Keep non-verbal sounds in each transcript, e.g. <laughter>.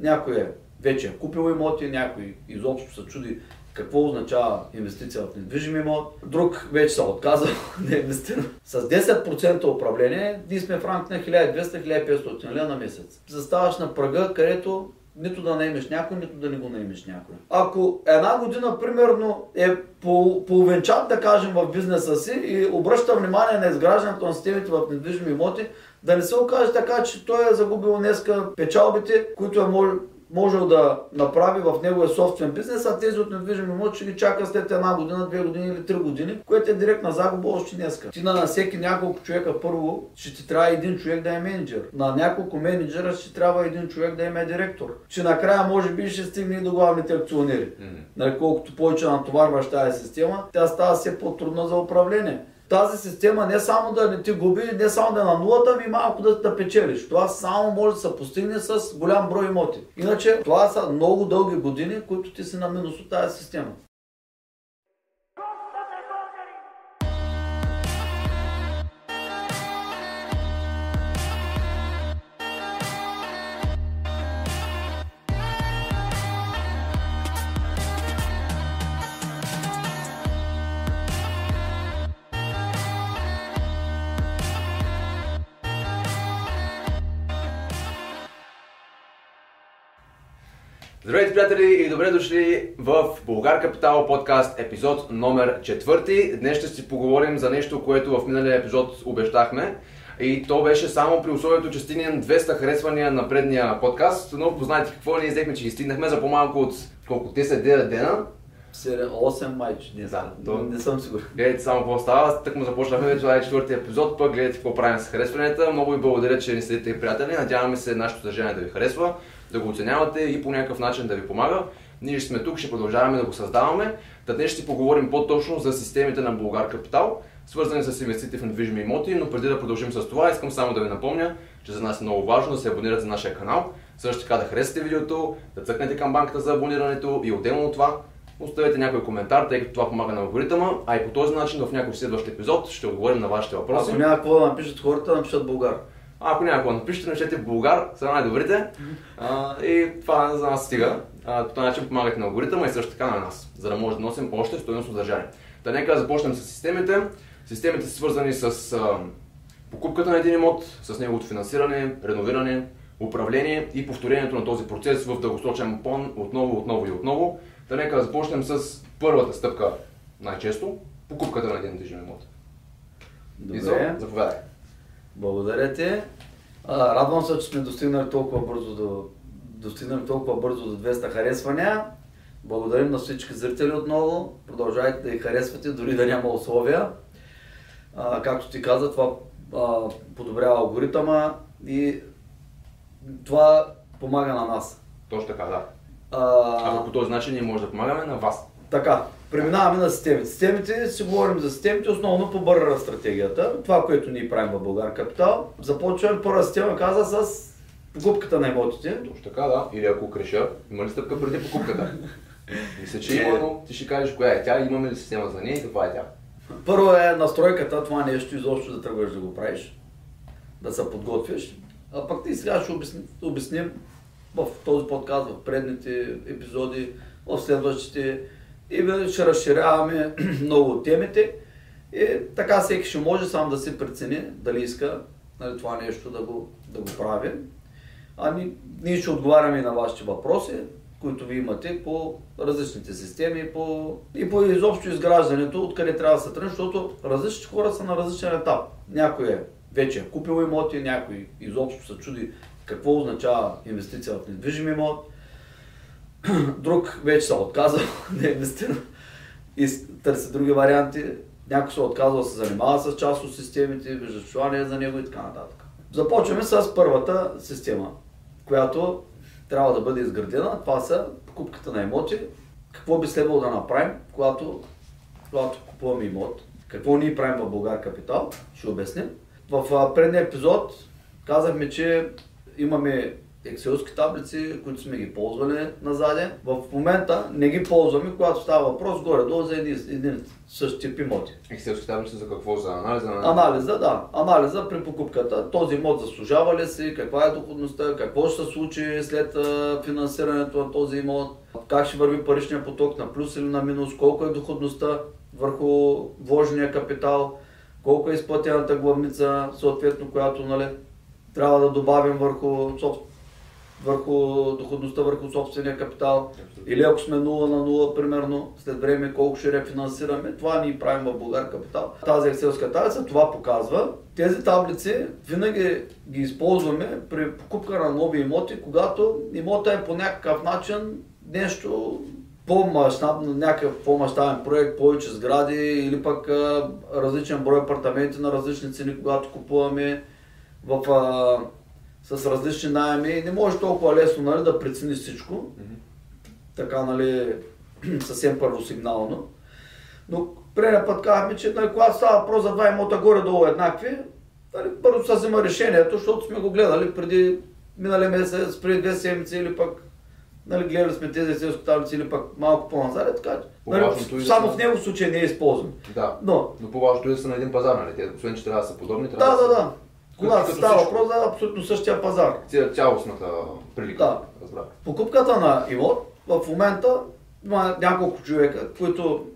Някой е вече е купил имоти, някой изобщо се чуди какво означава инвестиция в недвижим имот. Друг вече се отказва <laughs> да инвестира. С 10% управление ние сме в рамк на 1200-1500 лева на месец. Заставаш на прага, където нито да наемеш някой, нито да не го наемеш някой. Ако една година, примерно, е половинчат, да кажем, в бизнеса си и обръща внимание на изграждането на системите в недвижими имоти, да не се окаже така, че той е загубил днеска печалбите, които е можел да направи в неговия собствен бизнес, а тези от недвижими имоти ще ги чака след една година, две години или три години, което е директна загуба още днеска. Ти на всеки няколко човека първо ще ти трябва един човек да е менеджер. На няколко менеджера ще трябва един човек да е директор. Че накрая може би ще стигне и до главните акционери. Mm-hmm. колкото повече натоварваш тази система, тя става все по-трудна за управление тази система не само да не ти губи, не само да е на нулата, ами малко да, да печелиш. Това само може да се постигне с голям брой имоти. Иначе това са много дълги години, които ти си на минус от тази система. Здравейте, приятели, и добре дошли в Българ Капитал подкаст, епизод номер 4. Днес ще си поговорим за нещо, което в миналия епизод обещахме. И то беше само при условието, че стигнем 200 харесвания на предния подкаст, но познайте какво, ние взехме, че ги стигнахме за по-малко от колко те са 9 дена. 8 майче, не, да, то... не съм сигурен. Гледайте само какво става, так му започнахме, това е четвъртия епизод, пък гледайте какво правим с харесванията. Много ви благодаря, че ни следите приятели, надяваме се нашето съдържание да ви харесва да го оценявате и по някакъв начин да ви помага. Ние ще сме тук, ще продължаваме да го създаваме. Та днес ще поговорим по-точно за системите на Българ Капитал, свързани с инвестиции в недвижими имоти, но преди да продължим с това, искам само да ви напомня, че за нас е много важно да се абонирате за нашия канал, също така да харесате видеото, да цъкнете камбанката за абонирането и отделно от това оставете някой коментар, тъй като това помага на алгоритъма, а и по този начин в някой следващ епизод ще отговорим на вашите въпроси. Ако няма какво да напишат хората, напишат Българ. Ако какво напишете, напишете Българ, са най-добрите. А, и това за нас стига. А, по този начин помагате на алгоритъма и също така на нас, за да може да носим още стоеностно съдържание. Та нека започнем с системите. Системите са свързани с а, покупката на един имот, с неговото финансиране, реновиране, управление и повторението на този процес в дългосрочен план отново, отново и отново. Та нека започнем с първата стъпка най-често покупката на един движим имот. Добре. Изо, заповядай. Благодаря ти. А, радвам се, че сме достигнали толкова бързо до, достигнали толкова бързо до 200 харесвания. Благодарим на всички зрители отново. Продължайте да ги харесвате, дори да няма условия. А, както ти каза, това а, подобрява алгоритъма и това помага на нас. Точно така, да. А, а по този начин ние може да помагаме на вас. Така, Преминаваме на системите. Системите, си говорим за системите, основно по бърра стратегията. Това, което ние правим в Българ Капитал. Започваме първа система, каза с покупката на имотите. Точно така, да. Или ако креша, има ли стъпка преди покупката? Мисля, че има, но ти ще кажеш коя е тя, имаме ли система за нея и каква е тя. Първо е настройката, това нещо изобщо да тръгваш да го правиш, да се подготвиш. А пък ти сега ще обясним, обясним в този подкаст, в предните епизоди, в следващите и ще разширяваме <clears throat> много темите. И така всеки ще може сам да си прецени дали иска нали, това нещо да го, да го прави. А ни, ние ще отговаряме на вашите въпроси, които ви имате по различните системи по, и по изобщо изграждането, откъде трябва да се тръгне, защото различните хора са на различен етап. Някой е вече е купил имоти, някой изобщо се чуди какво означава инвестиция в недвижим имот, <clears throat> друг вече се отказал <laughs> да инвестира и търси други варианти. Някой се отказва да се занимава с част от системите, вижда, това не е за него и така нататък. Започваме с първата система, която трябва да бъде изградена. Това са покупката на имоти. Какво би следвало да направим, когато, когато купуваме имот? Какво ние правим в Българ Капитал? Ще обясним. В предния епизод казахме, че имаме екселски таблици, които сме ги ползвали назаде. В момента не ги ползваме, когато става въпрос горе-долу за един, един същ тип имоти. Екселски таблици за какво? За анализа на... Анализа, да. Анализа при покупката. Този имот заслужава ли си, каква е доходността, какво ще се случи след финансирането на този имот, как ще върви паричния поток на плюс или на минус, колко е доходността върху вложения капитал, колко е изплатената главница, съответно, която нали, трябва да добавим върху, върху доходността върху собствения капитал. Или ако сме 0 на 0, примерно, след време колко ще рефинансираме, това ни правим в Българ Капитал. Тази екселска таблица това показва. Тези таблици винаги ги използваме при покупка на нови имоти, когато имота е по някакъв начин нещо по-масштабно, някакъв по-масштабен проект, повече сгради или пък а, различен брой апартаменти на различни цени, когато купуваме в, а, с различни найеми. Не може толкова лесно нали, да прецени всичко. Mm-hmm. Така, нали, <clears throat> съвсем първосигнално. Но предния път казахме, че нали, когато става въпрос за два имота горе-долу еднакви, нали, първо се взема решението, защото сме го гледали преди миналия месец, преди две седмици или пък нали, гледали сме тези селско таблици или пък малко по-назад, така че нали, само в него случай не е използвам. Да, но, но по-важното е да са на един пазар, нали? Те, освен, че трябва да са подобни, трябва да, да, да. да. Когато става въпрос за абсолютно същия пазар. Цялостната прилика. Да. Разбрах. Покупката на имот в момента има няколко човека, които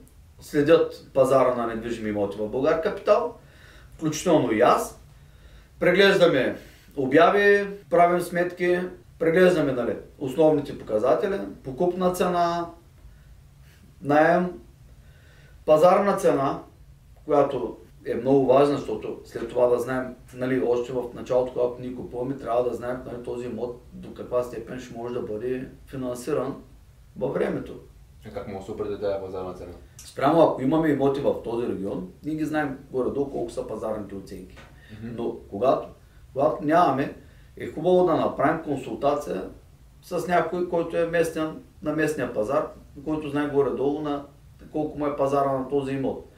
следят пазара на недвижими имоти в Българ Капитал, включително и аз. Преглеждаме обяви, правим сметки, преглеждаме нали, основните показатели, покупна цена, найем, пазарна цена, която е много важна, защото след това да знаем, нали, още в началото, когато ние купуваме, трябва да знаем нали, този имот до каква степен ще може да бъде финансиран във времето. А как може да се определи тази пазарна цена? Спрямо ако имаме имоти в този регион, ние ги знаем горе-долу колко са пазарните оценки. Mm-hmm. Но когато, когато нямаме, е хубаво да направим консултация с някой, който е местен на местния пазар, който знае горе-долу на колко му е пазара на този имот.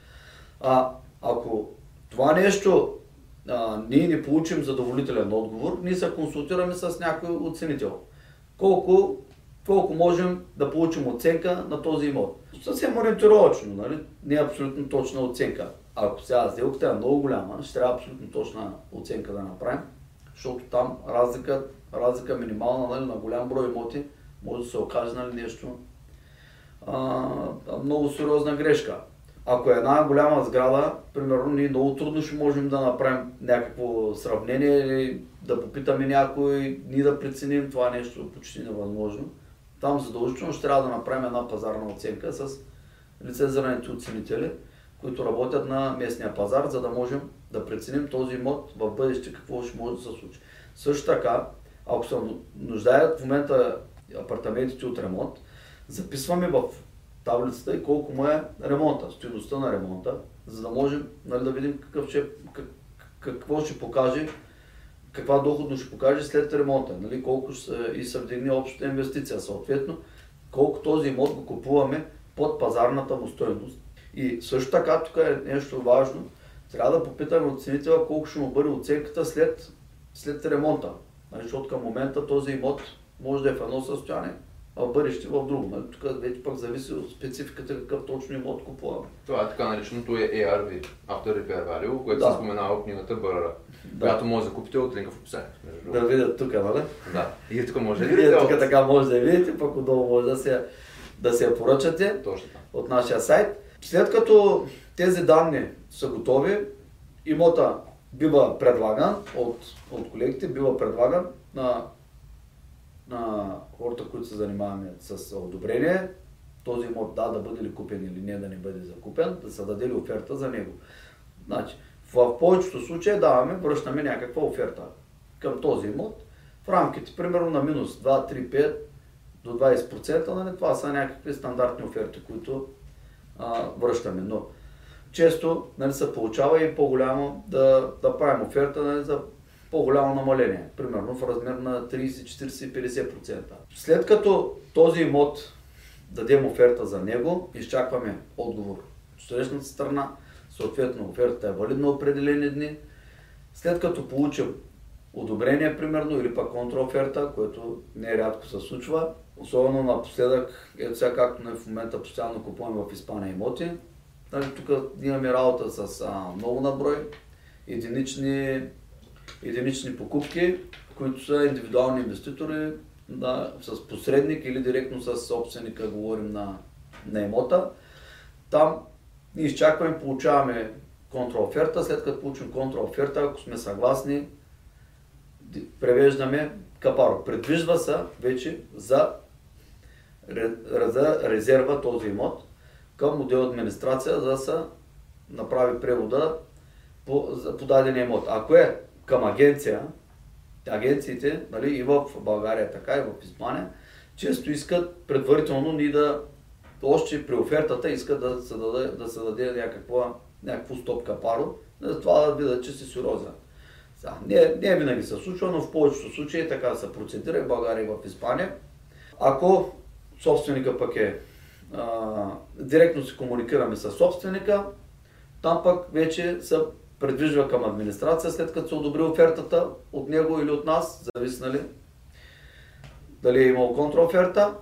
А ако това нещо а, ние не получим задоволителен отговор, ние се консултираме с някой оценител. Колко, колко можем да получим оценка на този имот. Съвсем ориентировачно, нали? не е абсолютно точна оценка. Ако сега сделката е много голяма, ще трябва абсолютно точна оценка да направим, защото там разлика, разлика минимална нали, на голям брой имоти може да се окаже нали, нещо а, много сериозна грешка. Ако е една голяма сграда, примерно ние много трудно ще можем да направим някакво сравнение или да попитаме някой, ние да преценим това нещо почти невъзможно. Там задължително ще трябва да направим една пазарна оценка с лицензираните оценители, които работят на местния пазар, за да можем да преценим този имот в бъдеще какво ще може да се случи. Също така, ако се нуждаят в момента апартаментите от ремонт, записваме в таблицата и колко му е ремонта, стоеността на ремонта, за да можем нали, да видим какъв ще, как, какво ще покаже, каква доходност ще покаже след ремонта, нали, колко ще и се вдигне общата инвестиция. Съответно, колко този имот го купуваме под пазарната му стоеност. И също така, тук е нещо важно, трябва да попитаме оценителя колко ще му бъде оценката след, след ремонта. Нали, защото към момента този имот може да е в едно състояние, а в бъдеще в друго. Нали? Тук вече пък зависи от спецификата какъв точно имот купуваме. Това е така нареченото е ARV, After Repair Value, което да. се споменава от книгата БРР, да. която може да купите от линка в описанието. Да видят тук, нали? Да. И тук може да видите. тук така може да видите, пък отдолу може да се, да се я поръчате Точно. от нашия сайт. След като тези данни са готови, имота бива предлаган от, от колегите, бива предлаган на на хората, които се занимаваме с одобрение, този имот да, да бъде ли купен или не да не бъде закупен, да се даде ли оферта за него. Значи, в повечето случаи даваме, връщаме някаква оферта към този имот в рамките, примерно на минус 2, 3, 5 до 20%, нали? това са някакви стандартни оферти, които а, връщаме. Но често нали, се получава и по-голямо да, да правим оферта нали, за по-голямо намаление, примерно в размер на 30, 40, 50%. След като този имот дадем оферта за него, изчакваме отговор от срещната страна, съответно офертата е валидна определени дни. След като получим одобрение, примерно, или пък контраоферта, което не е рядко се случва. Особено напоследък, ето сега както в момента постоянно купуваме в Испания имоти. Нали, тук имаме работа с а, много наброй, единични, единични покупки, които са индивидуални инвеститори, да, с посредник или директно с собственика, говорим на, на имота. Там ние изчакваме, получаваме контраоферта, след като получим контраоферта, ако сме съгласни, превеждаме капаро. Предвижда се вече за, резерва този имот към модел администрация, за да се направи превода по, за подадения имот. Ако е към агенция, агенциите, нали, и в България така, и в Испания, често искат предварително ни да, още при офертата искат да се даде, да се даде някаква, някакво стопка паро, за това да видят, че си сериозен. Не, не винаги се случва, но в повечето случаи така се процедира и в България и в Испания. Ако собственика пък е а, директно си комуникираме с собственика, там пък вече се предвижда към администрация, след като се одобри офертата от него или от нас, зависи нали, дали е имал контраоферта.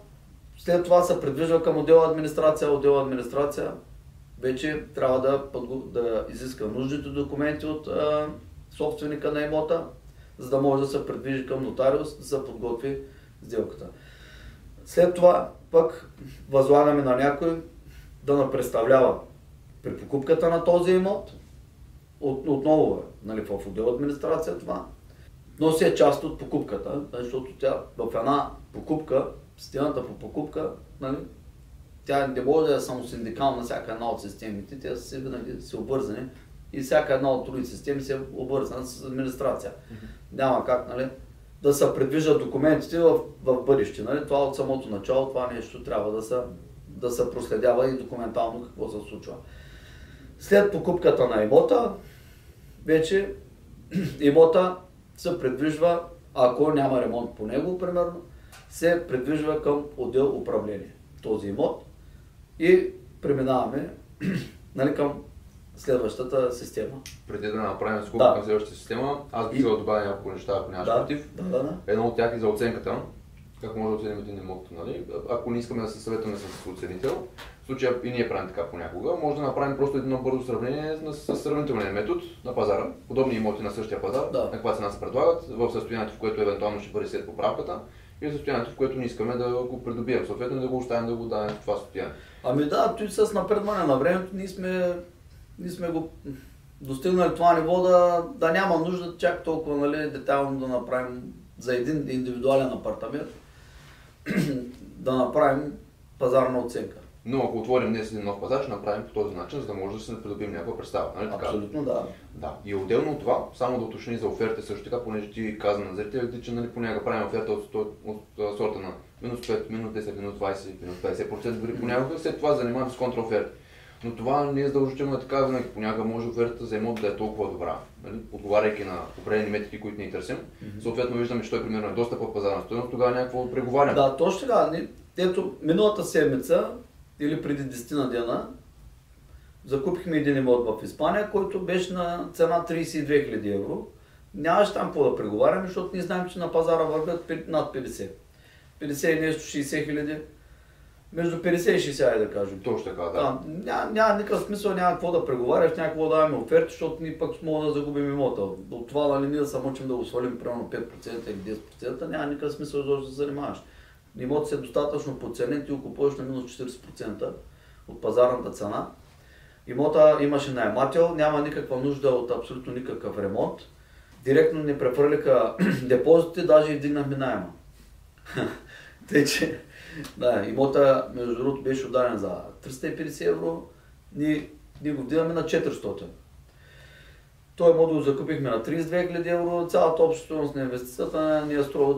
След това се предвижда към отдел администрация, отдел администрация вече трябва да, да изиска нужните документи от а, собственика на имота, за да може да се предвижи към нотариус, да се подготви сделката. След това пък възлагаме на някой да на представлява при покупката на този имот, от, отново е нали, в отдел администрация това, но си е част от покупката, защото тя в една покупка, системата по покупка, нали, тя не може да е само синдикална всяка една от системите, те са винаги са обвързани и всяка една от другите системи се обвързана с администрация. Mm-hmm. Няма как нали, да се предвиждат документите в, в бъдеще. Нали? Това от самото начало, това нещо трябва да се, да се проследява и документално какво се случва. След покупката на имота, вече <clears throat> имота се предвижва, ако няма ремонт по него, примерно, се предвижва към отдел управление този имот и преминаваме <clears throat> нали, към следващата система. Преди да направим скоп да. към следващата система, аз бих и... добавя няколко неща, ако нямаш да, против. Да, да, да. Едно от тях е за оценката. Как може да оценим един имот, нали? Ако не искаме да се съветваме с оценител, случая и ние правим така понякога, може да направим просто едно бързо сравнение с, сравнителния метод на пазара. Подобни имоти на същия пазар, да. на каква цена се предлагат, в състоянието, в което евентуално ще бъде след поправката и в състоянието, в което не искаме да го придобием, съответно да го оставим да го дадем в това състояние. Ами да, той с напредване на времето ние сме ние сме го достигнали това ниво да, да няма нужда чак толкова нали, детайлно да направим за един индивидуален апартамент, <clears throat> да направим пазарна оценка. Но ако отворим днес един нов пазар, ще направим по този начин, за да може да се придобием някаква представа. Нали? Абсолютно да. Да. И отделно от това, само да уточни за оферта също така, понеже ти каза на зрителите, че нали, понякога правим оферта от, от, от, от сорта на минус 5, минус 10, минус 20, минус 50%, дори понякога след това занимаваме с контраоферти. Но това не е задължително така винаги. Понякога може офертата за имот да е толкова добра, нали? отговаряйки на определени метрики, които не търсим. Mm-hmm. Съответно виждаме, че той примерно е доста по-пазарна стоеност, тогава някакво преговаряме. Да, точно така. Ето, миналата седмица или преди 10 на дена закупихме един имот в Испания, който беше на цена 32 000 евро. Нямаше там какво да преговаряме, защото ние знаем, че на пазара вървят над 50. 50 и нещо 60 хиляди между 50 и 60, да кажем. Точно така, да. да няма, няма никакъв смисъл, няма какво да преговаряш, няма какво да даваме оферти, защото ние пък мога да загубим имота. От това нали, ние да се мъчим да го свалим примерно 5% или 10%, няма никакъв смисъл да се занимаваш. Имот си е достатъчно подценен, ти го купуваш на минус 40% от пазарната цена. Имота имаше наемател, няма никаква нужда от абсолютно никакъв ремонт. Директно ни префърлиха <clears throat> депозите, даже и вдигнахме найема. <laughs> Тъй, че да, имота, между другото, беше отдаден за 350 евро. Ние, ние го вдигаме на 400. Той модул закупихме на 32 000 евро, цялата обща стоеност на инвестицията ни е струва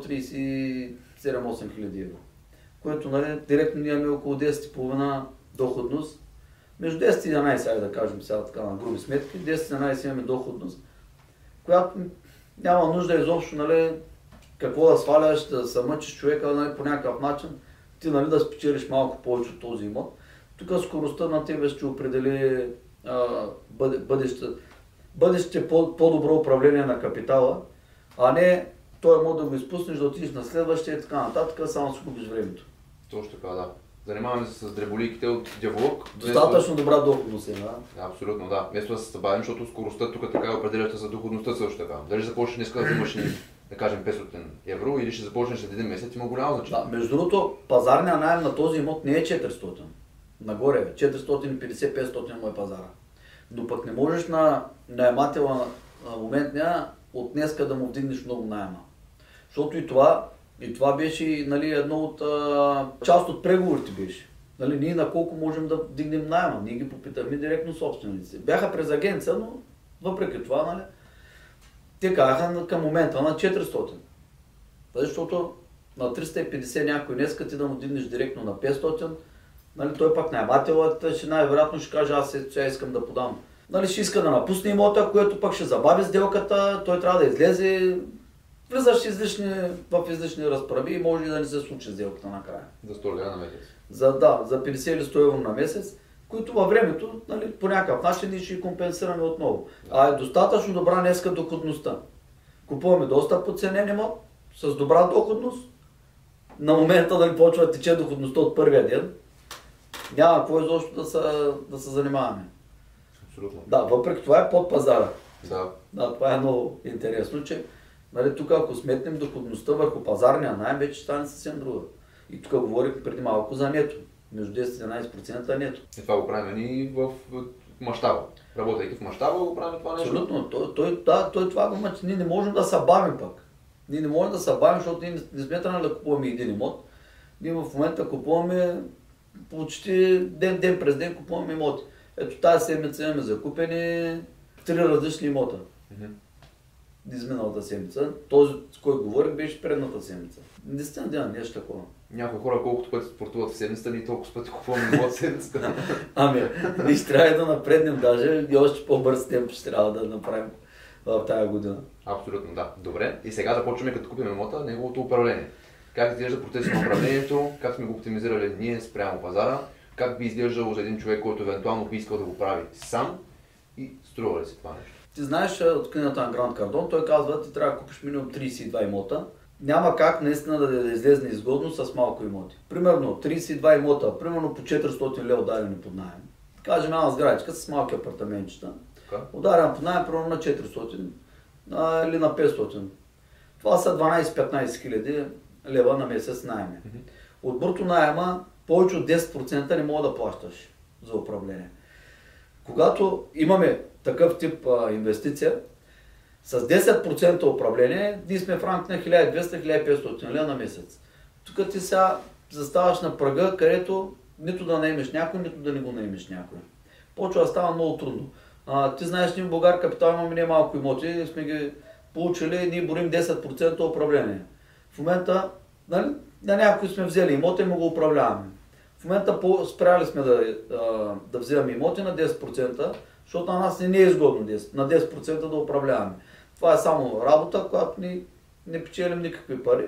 37-8 000 евро. Което нали, директно ние имаме около 10,5 доходност. Между 10 и 11, айде да кажем сега така на груби сметки, 10 и 11 имаме доходност, която няма нужда изобщо нали, какво да сваляш, да се мъчиш човека нали, по някакъв начин ти нали, да спечелиш малко повече от този имот. Тук скоростта на тебе ще определи а, бъде, бъдеще, бъдеще по, по-добро управление на капитала, А не той имот да го изпуснеш, да отидеш на следващия и така нататък, само си губиш времето. Точно така, да. Занимаваме се с дреболийките от дяволок. Достатъчно добра доходност е, да? Да, абсолютно, да. Вместо да се забавим, защото скоростта тук така е определяща за доходността също така. Дали започнеш днес да взимаш, да кажем, 500 евро или ще започнеш след един месец, има голямо значение. Да, между другото, пазарния найем на този имот не е 400. Нагоре е 450-500 му е пазара. Но пък не можеш на наемателя на моментния от днеска да му вдигнеш много найема. Защото и това, и това беше нали, едно от а, част от преговорите беше. Нали, ние на колко можем да вдигнем найема? Ние ги попитаме директно собствениците. Бяха през агенция, но въпреки това, нали, те казаха към момента на 400. Защото на 350 някой днеска ти да му дигнеш директно на 500, нали, той пак наемателът ще най-вероятно ще каже аз сега искам да подам. Нали, ще иска да напусне имота, което пък ще забави сделката, той трябва да излезе, влизаш излишни, в излишни разправи и може и да не се случи сделката накрая. За 100 лева на месец. За, да, за 50 или 100 евро на месец, които във времето, нали, по някакъв начин ние ще компенсираме отново. Да. А е достатъчно добра днеска доходността. Купуваме доста подценен имот, с добра доходност. На момента да нали, почва да тече доходността от първия ден. Няма какво изобщо да се, да се занимаваме. Абсолютно. Да, въпреки това е под пазара. Да. Да, това е много интересно, че нали, тук ако сметнем доходността върху пазарния найем, вече стане съвсем друга. И тук говорих преди малко за нето. Между 10 и 11% нето. И това го правим и в мащаба. Работейки в мащаба, го правим това нещо. Абсолютно. Той, той, да, той това го има, че ние не можем да се бавим пък. Ние не можем да се бавим, защото ние не сме тръгнали да купуваме един имот. Ние в момента купуваме почти ден, ден през ден купуваме имоти. Ето тази седмица имаме закупени три различни имота. Мгм. Изминалата седмица. Този, с който говорих, беше предната седмица. Наистина да, нещо такова. Някои хора, колкото пъти спортуват в седмицата, ние толкова пъти купуваме имот в седмицата. <laughs> Ами, ние ще трябва да напреднем даже и още по-бърз темп ще трябва да направим в тази година. Абсолютно, да. Добре. И сега започваме като купим имота, неговото управление. Как изглежда процесът на управлението, как сме го оптимизирали ние спрямо пазара, как би изглеждало за един човек, който евентуално би искал да го прави сам и струва ли се това нещо? Ти знаеш от книгата на Гранд Кардон, той казва, ти трябва да купиш минимум 32 имота. Няма как наистина да, излезне изгодно с малко имоти. Примерно 32 имота, примерно по 400 лева дадени под найем. Кажем една сградичка с малки апартаментчета. Така? Ударям под найем примерно на 400 а, или на 500. Това са 12-15 хиляди лева на месец найеме. Мгм. От бруто найема повече от 10% не мога да плащаш за управление. Когато имаме такъв тип а, инвестиция, с 10% управление, ние сме в рамк на 1200-1500 лева на месец. Тук ти сега заставаш на прага, където нито да наемеш някой, нито да не го наемеш някой. Почва да става много трудно. А, ти знаеш, ние в Българ Капитал имаме не малко имоти, сме ги получили, ние борим 10% управление. В момента, нали, на някой сме взели имоти и му го управляваме. В момента спряли сме да, да вземаме имоти на 10%, защото на нас не ни е изгодно 10, на 10% да управляваме. Това е само работа, която ни не печелим никакви пари.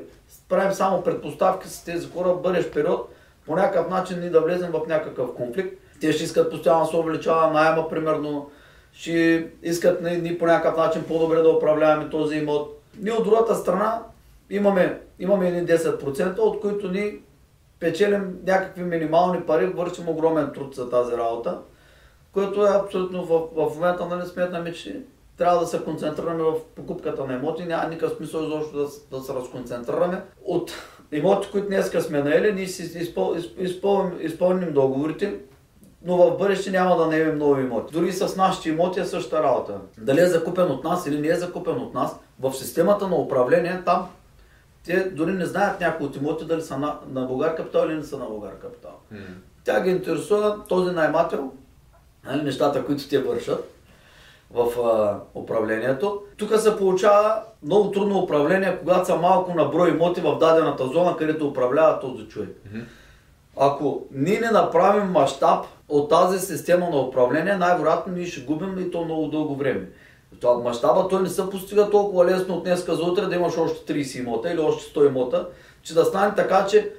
Правим само предпоставки с тези хора бъдещ период, по някакъв начин ние да влезем в някакъв конфликт. Те ще искат постоянно да се увеличава найема, примерно, ще искат ние, ние по някакъв начин по-добре да управляваме този имот. Ние от другата страна имаме, имаме едни 10%, от които ни печелим някакви минимални пари, вършим огромен труд за тази работа, което е абсолютно в, в момента нали, сметнаме, че трябва да се концентрираме в покупката на имоти. Няма никакъв смисъл изобщо да, да се разконцентрираме. От имоти, които днес сме наели, ние си изпъл, изп- изпълним, изпълним договорите, но в бъдеще няма да наемем нови имоти. Дори с нашите имоти е същата работа. Дали е закупен от нас или не е закупен от нас, в системата на управление там те дори не знаят някои от имоти дали са на, на Българ Капитал или не са на Българ Капитал. М. Тя ги интересува този наймател, нали, нещата, които те вършат в а, управлението. Тук се получава много трудно управление, когато са малко на брой имоти в дадената зона, където управлява този човек. Мгм. Ако ние не направим мащаб от тази система на управление, най-вероятно ние ще губим и то много дълго време. Това мащаба той не се постига толкова лесно от днеска за утре да имаш още 30 имота или още 100 имота, че да стане така, че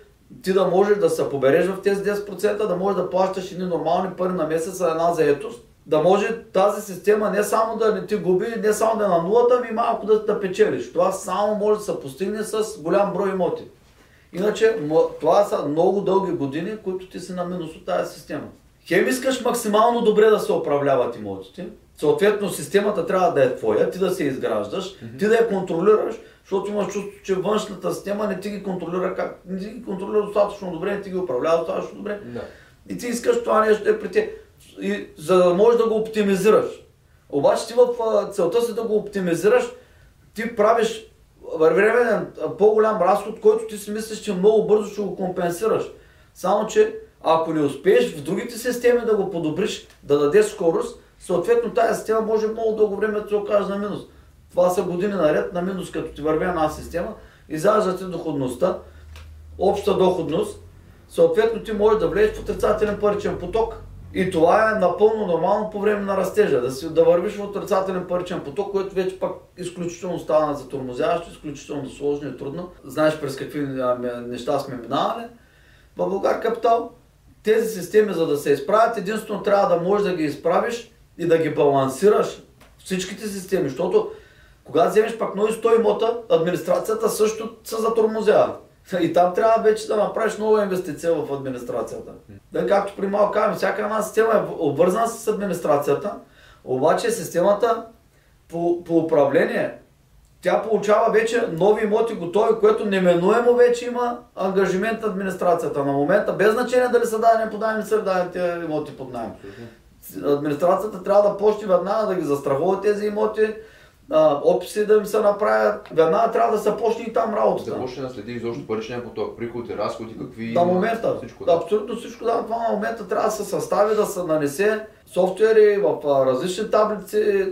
ти да можеш да се побереш в тези 10%, да можеш да плащаш едни нормални пари на месец за една заетост да може тази система не само да не ти губи, не само да е на нулата, ами малко да, да печелиш. Това само може да се постигне с голям брой имоти. Иначе това са много дълги години, които ти си на минус от тази система. Хем искаш максимално добре да се управляват имотите, съответно системата трябва да е твоя, ти да се изграждаш, mm-hmm. ти да я контролираш, защото имаш чувство, че външната система не ти ги контролира как, не ти ги контролира достатъчно добре, не ти ги управлява достатъчно добре. Да. И ти искаш това нещо е при те, и, за да можеш да го оптимизираш. Обаче ти в целта си да го оптимизираш, ти правиш временен по-голям разход, който ти си мислиш, че много бързо ще го компенсираш. Само, че ако не успееш в другите системи да го подобриш, да дадеш скорост, съответно тази система може много дълго време да се окаже на минус. Това са години наред на минус, като ти върви една система, изражда ти доходността, обща доходност, съответно ти можеш да влезеш в отрицателен паричен поток. И това е напълно нормално по време на растежа, да, си, да вървиш в отрицателен паричен поток, което вече пак изключително стана затормозяващо, изключително сложно и трудно. Знаеш през какви неща сме минавали. В Българ Капитал тези системи, за да се изправят, единствено трябва да можеш да ги изправиш и да ги балансираш всичките системи, защото когато вземеш пак нови 100 имота, администрацията също се затормозява. И там трябва вече да направиш нова инвестиция в администрацията. Да, както при малко казвам, всяка една система е обвързана с администрацията, обаче системата по, по управление, тя получава вече нови имоти готови, което неминуемо вече има ангажимент на администрацията. На момента, без значение дали са дадени под найем, са дадени тези имоти под найем. Администрацията трябва да почне веднага да ги застрахова тези имоти, описи да им се направят, веднага трябва да се почне и там работата. Да почне да следи изобщо паричния поток, приходи, разходи, какви... На момента, всичко, да. абсолютно всичко, да, това на момента трябва да се състави, да се нанесе софтуери в различни таблици,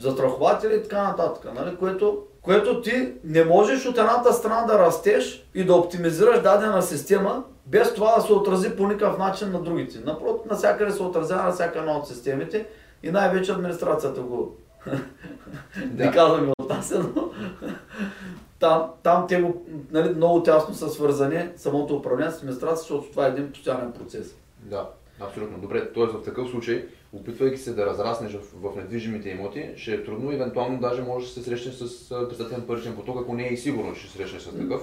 застрахователи и така нататък, нали? което, което ти не можеш от едната страна да растеш и да оптимизираш дадена система, без това да се отрази по никакъв начин на другите. Напротив, навсякъде се отразява на всяка една от системите и най-вече администрацията го <laughs> да. не казвам от нас, но там, там те го, нали, много тясно са свързани самото управление с администрация, защото това е един постоянен процес. Да, абсолютно. Добре, т.е. в такъв случай, опитвайки се да разраснеш в, в недвижимите имоти, ще е трудно, евентуално даже можеш да се срещнеш с председателен паричен поток, ако не е и сигурно, ще се срещнеш с такъв.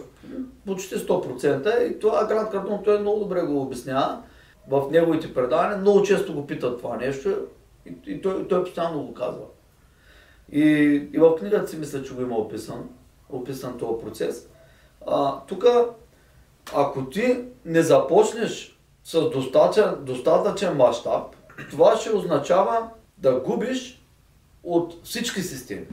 Почти 100% и това Гранд Картон той много добре го обяснява в неговите предавания. Много често го питат това нещо и, и той, той постоянно го казва. И, и в книгата си мисля, че го има описан, описан този процес. Тук, ако ти не започнеш с достатъчен, достатъчен мащаб, това ще означава да губиш от всички системи.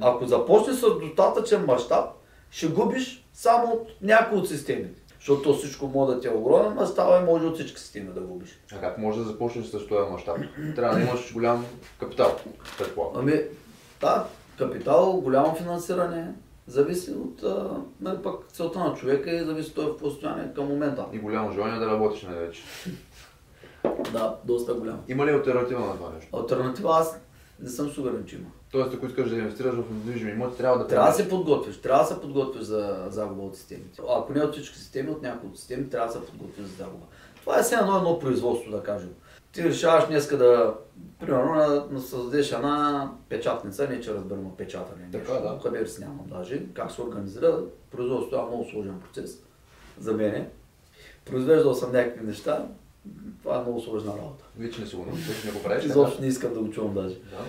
Ако започнеш с достатъчен мащаб, ще губиш само от някои от системите. Защото всичко може да ти е огромен а става и може от всички системи да губиш. А как може да започнеш с този мащаб? Трябва да имаш голям капитал, предполагам. Ами, да, капитал, голямо финансиране, зависи от нали, пък целта на човека и зависи той в постояние към момента. И голямо желание да работиш на вече. Да, доста голямо. Има ли альтернатива на това нещо? Альтернатива аз не съм сигурен, че има. Тоест, ако искаш да инвестираш в недвижими имоти, трябва да Трябва да се подготвиш, трябва да се подготвиш за загуба от системите. Ако не от всички системи, от някои от системи, трябва да се подготвиш за загуба. Това е все едно едно производство, да кажем ти решаваш днеска да, примерно, да, да създадеш една печатница, не че разберем печатане. Така, да. Къде си нямам даже. Как се организира, производството е много сложен процес за мене. Произвеждал съм някакви неща, това е много сложна работа. Вече не си го не го правиш. Изобщо не искам да го чувам даже. Да.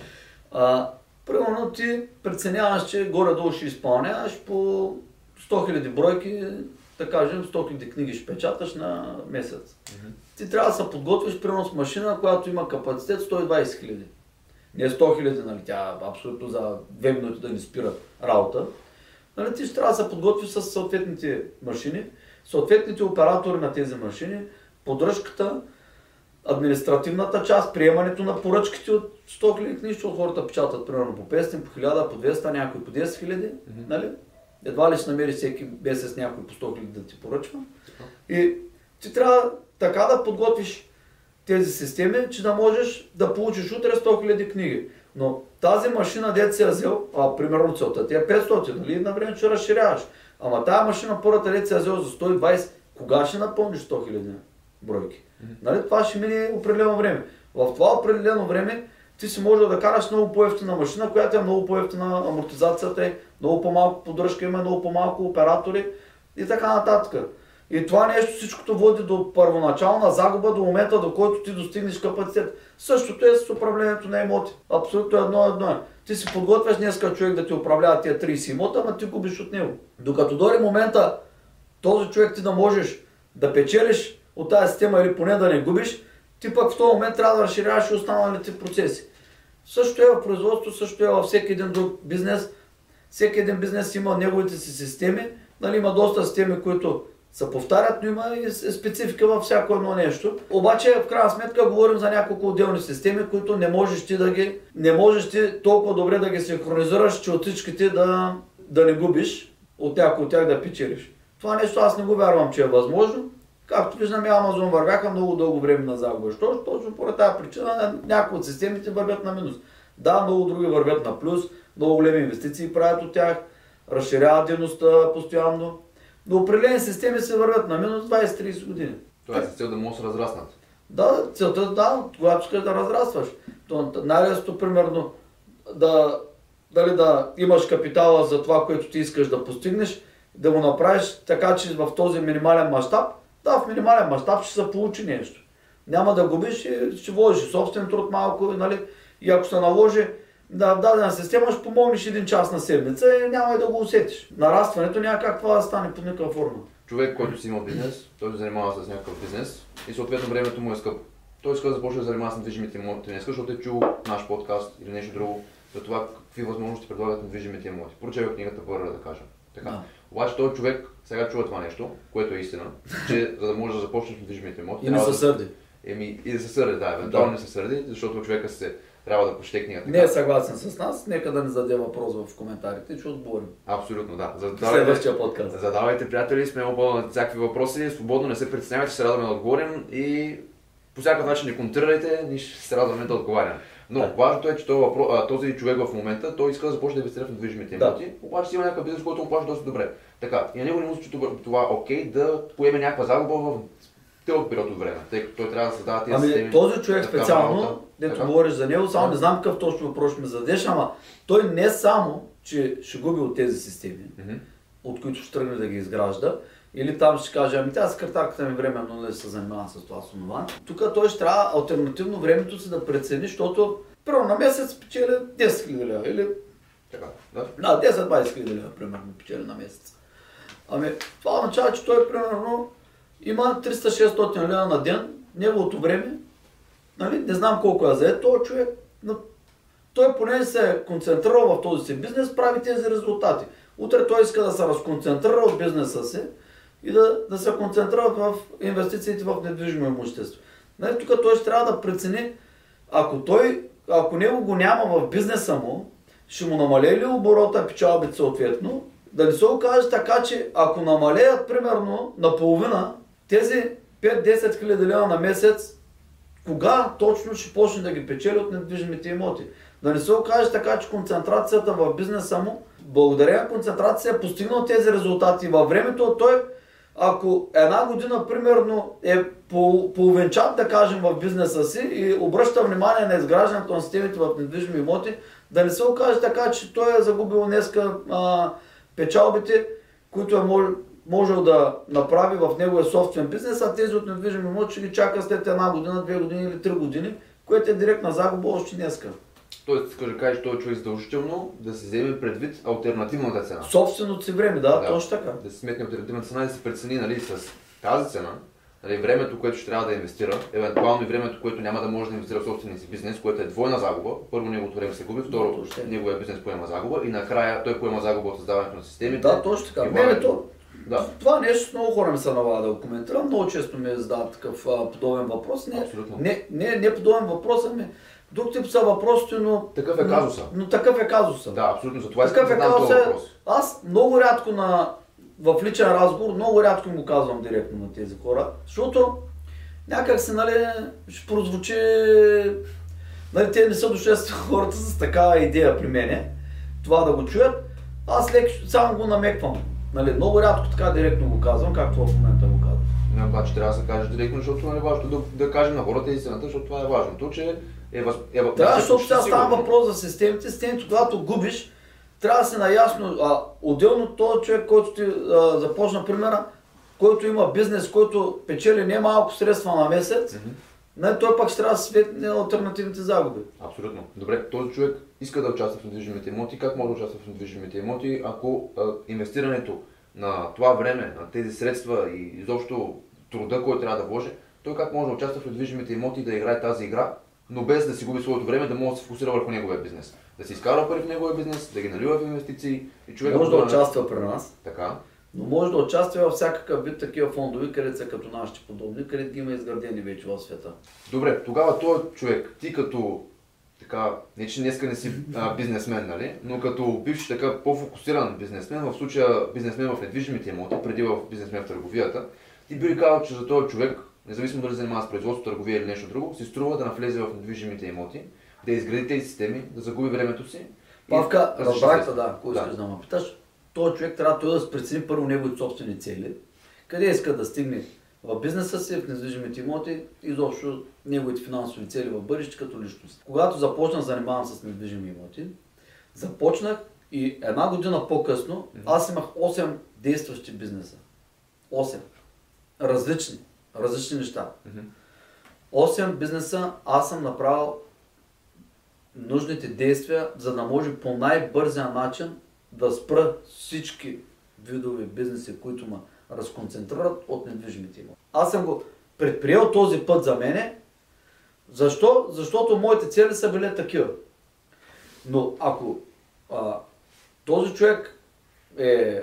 А, примерно ти преценяваш, че горе-долу ще изпълняваш по 100 000 бройки, да кажем 100 000 книги ще печаташ на месец. Mm-hmm ти трябва да се подготвиш примерно с машина, която има капацитет 120 хиляди. Не 100 хиляди, нали, тя абсолютно за 2 минути да ни спира работа. Нали, ти ще трябва да се подготвиш с съответните машини, съответните оператори на тези машини, поддръжката, административната част, приемането на поръчките от 100 хиляди книжки, защото хората печатат примерно по 500, по 1000, по 200, някой по 10 хиляди, mm-hmm. нали? Едва ли ще намери всеки месец някой по 100 хиляди да ти поръчва. И ти трябва така да подготвиш тези системи, че да можеш да получиш утре 100 000 книги. Но тази машина, дете си я взел, а примерно целта ти е 500, нали? На време ще разширяваш. Ама тази машина, първата дете си я взел за 120, кога ще напълниш 100 000 бройки? Mm-hmm. Нали? Това ще мине определено време. В това определено време ти си може да караш много по-ефтина машина, която е много по-ефтина амортизацията е, много по-малко поддръжка има, много по-малко оператори и така нататък. И това нещо всичкото води до първоначална загуба до момента, до който ти достигнеш капацитет. Същото е с управлението на имоти. Абсолютно едно едно е. Ти си подготвяш днеска човек да ти управлява тия 30 имота, ама ти губиш от него. Докато дори момента този човек ти да можеш да печелиш от тази система или поне да не губиш, ти пък в този момент трябва да разширяваш и останалите процеси. Също е в производство, също е във всеки един друг бизнес. Всеки един бизнес има неговите си системи. Нали, има доста системи, които се повтарят, но има и специфика във всяко едно нещо. Обаче, в крайна сметка, говорим за няколко отделни системи, които не можеш ти да ги, не можеш ти толкова добре да ги синхронизираш, че от всичките да, да не губиш, от някои от тях да печелиш. Това нещо аз не го вярвам, че е възможно. Както виждаме, Амазон вървяха много дълго време на загуба. Що? Точно поради тази причина някои от системите вървят на минус. Да, много други вървят на плюс, много големи инвестиции правят от тях, разширяват дейността постоянно. Но определени системи се вървят на минус 20-30 години. Това е цел да могат да се разраснат. Да, целта да, когато искаш да разрастваш. най-лесното, примерно, да, дали да имаш капитала за това, което ти искаш да постигнеш, да го направиш така, че в този минимален мащаб, да, в минимален мащаб ще се получи нещо. Няма да губиш и ще вложиш собствен труд малко, нали? И ако се наложи да, в дадена система, ще помогнеш един час на седмица и няма и да го усетиш. Нарастването няма как това да стане по никаква форма. Човек, който си има бизнес, той се занимава с някакъв бизнес и съответно времето му е скъпо. Той иска да започне да занимава с недвижимите имоти днес, защото е чул наш подкаст или нещо друго за това какви възможности предлагат недвижимите имоти. Прочева книгата първа да кажа. Така. Да. Обаче този човек сега чува това нещо, което е истина, че за да може да започнеш недвижимите имоти. И не се сърди. Еми, и да се сърди, да, евентуално да. не се сърди, защото човека се трябва да прочете книгата. Не е съгласен с нас, нека да ни зададе въпрос в коментарите, че отговорим. Абсолютно, да. Задавайте, Следващия подкаст. Задавайте, приятели, сме на всякакви въпроси, свободно не се притеснявайте, ще се радваме да отговорим и по всякакъв начин не контрирайте, ние ще се радваме да отговаряме. Но да. важното е, че този, въпрос, този човек в момента, той иска да започне да инвестира в недвижимите имоти, да. обаче си има някакъв бизнес, който му плаща доста добре. Така, и на него не му се това окей да поеме някаква загуба в дълъг период от време, тъй като той трябва да създава тези ами, системи. Този човек специално, дето говориш за него, само не знам какъв точно въпрос ще ми задеш, ама той не само, че ще губи от тези системи, mm-hmm. от които ще тръгне да ги изгражда, или там ще каже, ами тя секретарката ми временно да се занимава с това с това. Тук той ще трябва альтернативно времето си да прецени, защото първо на месец печели 10 000 лева или така, да? Да, 10-20 хиляди лева, примерно, печели на месец. Ами, това означава, че той, примерно, има 300-600 лева на ден, неговото време, нали, не знам колко е заед този човек, но той поне се е концентрирал в този си бизнес, прави тези резултати. Утре той иска да се разконцентрира от бизнеса си и да, да се концентрира в инвестициите в недвижимо имущество. Нали, тук той ще трябва да прецени, ако той, ако него го няма в бизнеса му, ще му намалее ли оборота, печалбите съответно, да не се окаже така, че ако намалеят примерно наполовина, тези 5-10 хиляди лева на месец, кога точно ще почне да ги печели от недвижимите имоти? Да не се окаже така, че концентрацията в бизнеса му, благодаря концентрация, е постигнал тези резултати. Във времето той, ако една година, примерно, е половинчат, да кажем, в бизнеса си и обръща внимание на изграждането на системите в недвижими имоти, да не се окаже така, че той е загубил днеска а, печалбите, които е мож, можел да направи в неговия собствен бизнес, а тези от недвижими имоти ще ги чака след една година, две години или три години, което е директна загуба още днеска. Тоест, иска да кажеш, този човек задължително да се вземе предвид альтернативната цена. Собственото си време, да, да, точно така. Да се сметне альтернативната цена и да се прецени нали, с тази цена, нали, времето, което ще трябва да инвестира, евентуално и времето, което няма да може да инвестира в собствения си бизнес, което е двойна загуба. Първо неговото време се губи, второ неговия бизнес поема загуба и накрая той поема загуба от създаването на системите. Да, точно така. Времето, да. Това нещо много хора ми се налага да го коментирам. Много често ми задават такъв а, подобен въпрос. Не, не, не, не подобен въпрос, ами друг тип са въпросите, но... Такъв е казуса. Но, но такъв е казуса. Да, абсолютно. За това такъв е казуса. Въпрос. Аз много рядко на, в личен разговор, много рядко му казвам директно на тези хора, защото някак се, нали, ще прозвучи... Нали, те не са дошли <laughs> хората с такава идея при мене, това да го чуят. Аз леко само го намеквам. Нали, много рядко така директно го казвам, както в момента го казвам. Не, обаче трябва да се каже директно, защото това е важно да, да кажем на хората истината, защото това е важното, че е, въз... е, Да, е защото сега става въпрос за системите. Системите, когато губиш, трябва да си наясно. А, отделно този човек, който ти а, започна примера, който има бизнес, който печели не малко средства на месец, Мгм. не, той пак ще трябва да светне на альтернативните загуби. Абсолютно. Добре, този човек иска да участва в недвижимите имоти. Как може да участва в недвижимите имоти, ако а, инвестирането на това време, на тези средства и изобщо труда, който трябва да вложи, той как може да участва в недвижимите имоти и да играе тази игра, но без да си губи своето време, да може да се фокусира върху неговия бизнес. Да си изкара пари в неговия бизнес, да ги налива в инвестиции и човек Може да участва при нас, Така. но може да участва във всякакъв вид такива фондове, където са като нашите подобни, където ги има изградени вече в света. Добре, тогава този човек, ти като така, не че днеска не си а, бизнесмен, нали, но като бивш така по-фокусиран бизнесмен, в случая бизнесмен в недвижимите имоти, преди в бизнесмен в търговията, ти би казал, че за този човек, независимо дали занимава с производство, търговия или нещо друго, си струва да навлезе в недвижимите имоти, да изгради тези системи, да загуби времето си. Павка, да се разбрах щастлив. да, ако Да. искаш да ме питаш, този човек трябва той да прецени първо неговите собствени цели, къде иска да стигне в бизнеса си, в недвижимите имоти, изобщо неговите финансови цели в бъдеще като личност. Когато започнах да занимавам с недвижими имоти, започнах и една година по-късно аз имах 8 действащи бизнеса. 8. Различни. Различни неща. Мгм. 8 бизнеса аз съм направил нужните действия, за да може по най-бързия начин да спра всички видове бизнеси, които ме разконцентрират от недвижимите имоти. Аз съм го предприел този път за мене. Защо? Защото моите цели са били такива. Но ако а, този човек е,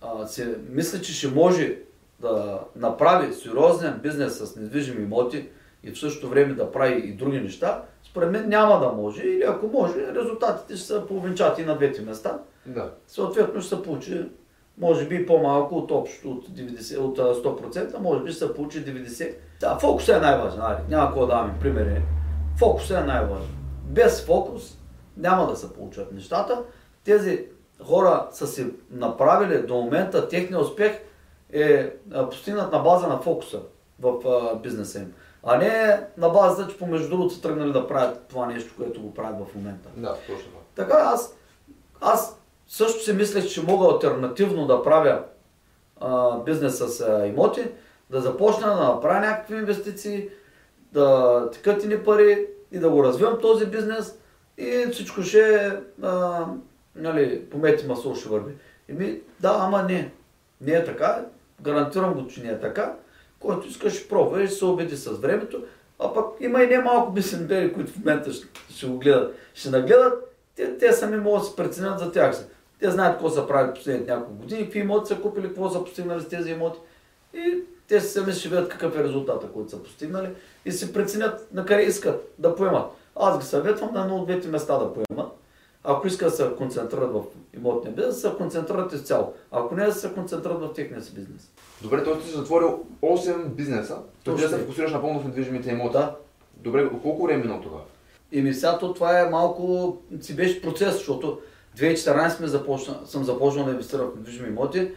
а, се мисли, че ще може да направи сериозен бизнес с недвижими имоти и в същото време да прави и други неща, според мен няма да може. Или ако може, резултатите ще са половинчати на двете места. Да. Съответно ще се получи, може би по-малко от общо от, 90, от а, 100%, може би ще се получи 90%. Да, фокусът е най-важен. Айде, няма какво да даваме примери. Фокусът е най-важен. Без фокус няма да се получат нещата. Тези хора са си направили до момента техния успех е а, постигнат на база на фокуса в бизнеса им. А не на базата, че помежду другото са тръгнали да правят това нещо, което го правят в момента. Да, точно това. Така аз, аз също си мислех, че мога альтернативно да правя а, бизнес с а, имоти, да започна да направя някакви инвестиции, да текат ни пари и да го развивам този бизнес и всичко ще а, нали, помети масло ще върви. Еми, да, ама не. Не е така. Гарантирам го, че не е така. Който иска ще пробва и ще се убеди с времето. А пък има и не малко бизнесмени, които в момента ще, ще го гледат. Ще нагледат, те, те сами могат да се преценят за тях. Те знаят какво са правили последните няколко години, какви имоти са купили, какво са постигнали с тези имоти. И те си сами ще видят какъв е резултата, който са постигнали и се преценят на къде искат да поемат. Аз ги съветвам на едно от двете места да поемат. Ако искат да се концентрират в имотния бизнес, да се концентрират изцяло. Ако не, да се концентрират в техния си бизнес. Добре, т.е. ти си затворил 8 бизнеса, Точно да се фокусираш напълно в недвижимите имоти. Да. Добре, колко време е минало тогава? И ми сега то това е малко, си беше процес, защото 2014 сме започна, съм започнал да инвестирам в недвижими имоти.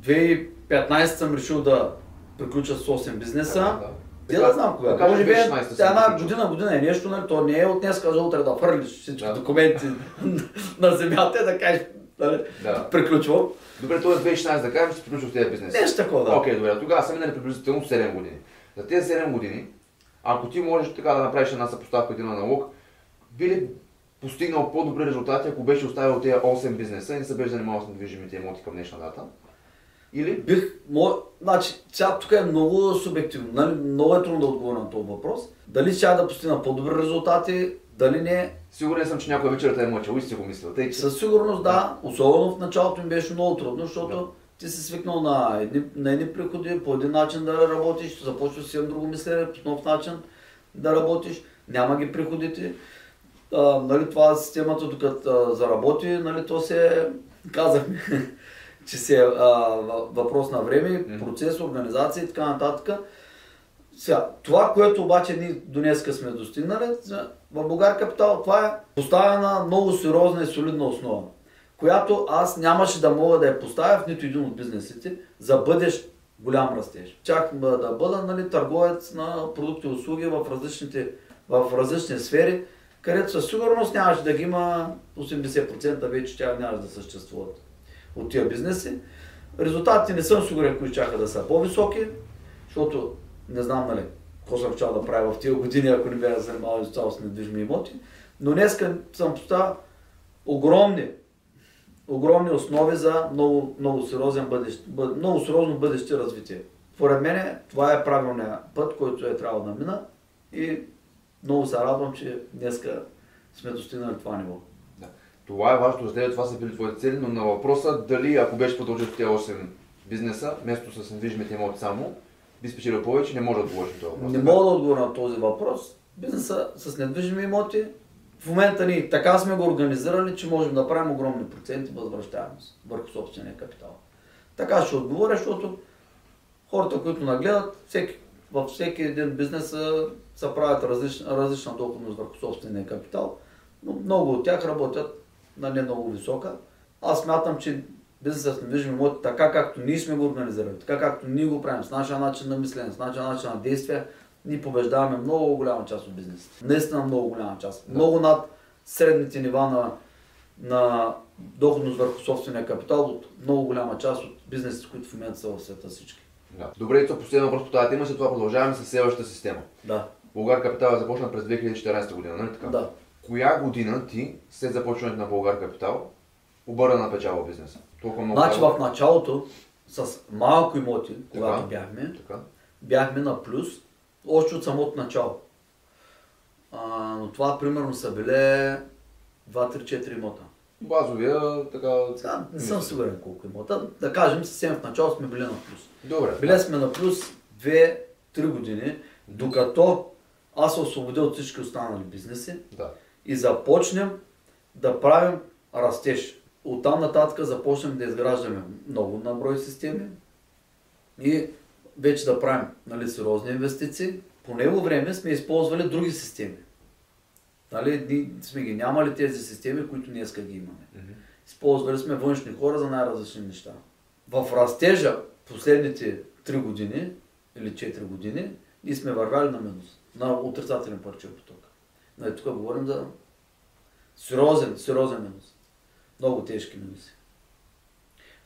2015 съм решил да приключа с 8 бизнеса. Да. Те да знам кога. Кажем, Може би е 2016 съм една година, година е нещо, нали? То не е от днес за утре да фърлиш всички Да. документи <laughs> на земята и да кажеш, нали? Да. Приключвам. Добре, т.е. 2016 да кажем, че приключил в тези бизнеси. Нещо такова, да. Окей, добре, тогава са минали приблизително 7 години. За тези 7 години, ако ти можеш така да направиш една съпоставка един налог, би ли постигнал по-добри резултати, ако беше оставил тези 8 бизнеса и не се беше занимавал с недвижимите имоти към днешна дата? Или? Бих, мо... значи, сега тук е много субективно, нали? много е трудно да отговоря на този въпрос. Дали ще да постигна по-добри резултати, дали не, Сигурен съм, че някоя вечерта е мъчал и си го мислил. Тъй, че... със сигурност да, особено в началото ми беше много трудно, защото ти си свикнал на едни, на едни приходи, по един начин да работиш, започваш съвсем друго мислене, по нов начин да работиш, няма ги приходите. А, нали, това е системата, докато заработи, нали, то се казахме, че се е а, въ- въпрос на време, процес, организация и така нататък. Сега, това, което обаче ние до днеска сме достигнали, в Българ Капитал, това е поставена много сериозна и солидна основа, която аз нямаше да мога да я поставя в нито един от бизнесите за бъдещ голям растеж. Чак да да бъда нали, търговец на продукти и услуги в различните в различни сфери, където със сигурност нямаше да ги има 80% вече тя нямаше да съществуват от тия бизнеси. Резултатите не съм сигурен, които чака да са по-високи, защото не знам нали, какво съм чал да правя в тия години, ако не бях занимавал изцяло с недвижими имоти. Но днес съм поставил огромни, огромни основи за много, много, сериозен бъдещ, много сериозно бъдеще развитие. Поред мен това е правилният път, който е трябвало да мина и много се радвам, че днеска сме достигнали това ниво. Това е важно за теб, това са били твоите цели, но на въпроса дали ако беше продължил тези 8 бизнеса, вместо с недвижимите имоти само, би спечелил повече, не може да отговориш на този въпрос. Не мога да отговоря на този въпрос. Бизнеса с недвижими имоти, в момента ни така сме го организирали, че можем да правим огромни проценти възвръщаемост върху собствения капитал. Така ще отговоря, защото хората, които нагледат, всеки, във всеки един бизнес се правят различна, различна доходност върху собствения капитал, но много от тях работят на не много висока. Аз смятам, че бизнесът с недвижими имоти, така както ние сме го организирали, така както ние го правим, с нашия начин на мислене, с нашия начин на действие, ние побеждаваме много голяма част от бизнеса. Наистина много голяма част. Да. Много над средните нива на, на доходност върху собствения капитал от много голяма част от бизнесите, които в момента са в света всички. Да. Добре, и последно въпрос по тази тема, след това продължаваме с следващата система. Да. Българ Капитал е започна през 2014 година, нали така? Да. Коя година ти, след започването на Българ Капитал, обърна на печала бизнеса? Толкова много. Значи в началото, с малко имоти, когато така, бяхме, така. бяхме на плюс, още от самото начало. А, но това примерно са биле 2-3-4 имота. Базовия, така... Да, не съм сигурен колко имота. Да кажем, съвсем в начало сме били на плюс. Добре. Били сме на плюс 2-3 години, докато аз се освободя от всички останали бизнеси да. И започнем да правим растеж. Оттам нататък започнем да изграждаме много наброй системи и вече да правим нали, сериозни инвестиции. По него време сме използвали други системи. Нали, ние сме ги нямали тези системи, които днес ги имаме. Mm-hmm. Използвали сме външни хора за най-различни неща. В растежа последните 3 години или 4 години ние сме вървали на минус, на отрицателен парчев поток. Нали, тук говорим за сериозен, сериозен минус. Много тежки минуси.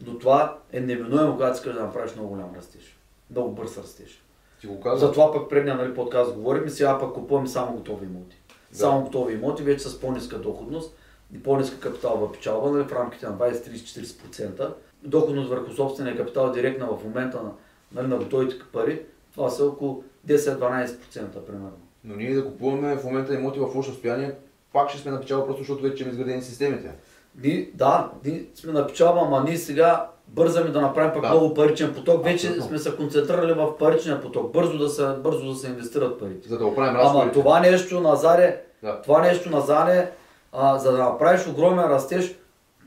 Но това е неминуемо, когато искаш да направиш много голям растеж. Много бърз растеж. Ти го каза? Затова пък предния нали, подкаст говорим, сега пък купуваме само готови имоти. Да. Само готови имоти, вече с по-ниска доходност и по-ниска капиталова печалба, нали, в рамките на 20-30-40%. Доходност върху собствения капитал директна в момента на, нали, на готовите пари, това са около 10-12% примерно. Но ние да купуваме в момента имоти в лошо състояние, пак ще сме на печалба, просто защото вече има изградени системите. Ни, да, ние сме на печалба, ама ние сега бързаме да направим пак да. много паричен поток. Вече Абсолютно. сме се концентрирали в паричния поток. Бързо да се, бързо да се инвестират парите. За да оправим разходите. Ама това нещо, Назаре, да. това нещо, Назаре, а, за да направиш огромен растеж,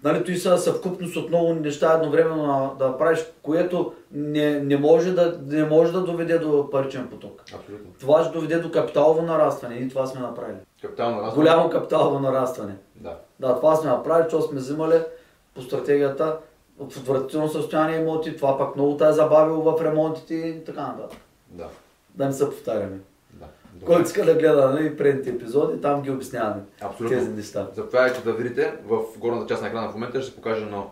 нали, той са съвкупност от много неща едновременно да правиш, което не, не, може да, не може да доведе до паричен поток. Абсолютно. Това ще доведе до капиталово нарастване и това сме направили. Капитално нарастване? Голямо капиталово нарастване. Да. Да, това сме направили, че сме взимали по стратегията в отвратително състояние имоти, това пък много те е забавило в ремонтите и така нататък. Да. Да не се повтаряме. Който иска да гледа нали, предните епизоди, там ги обясняваме Абсолютно. тези неща. Заповядайте да видите в горната част на екрана в момента ще се покажа на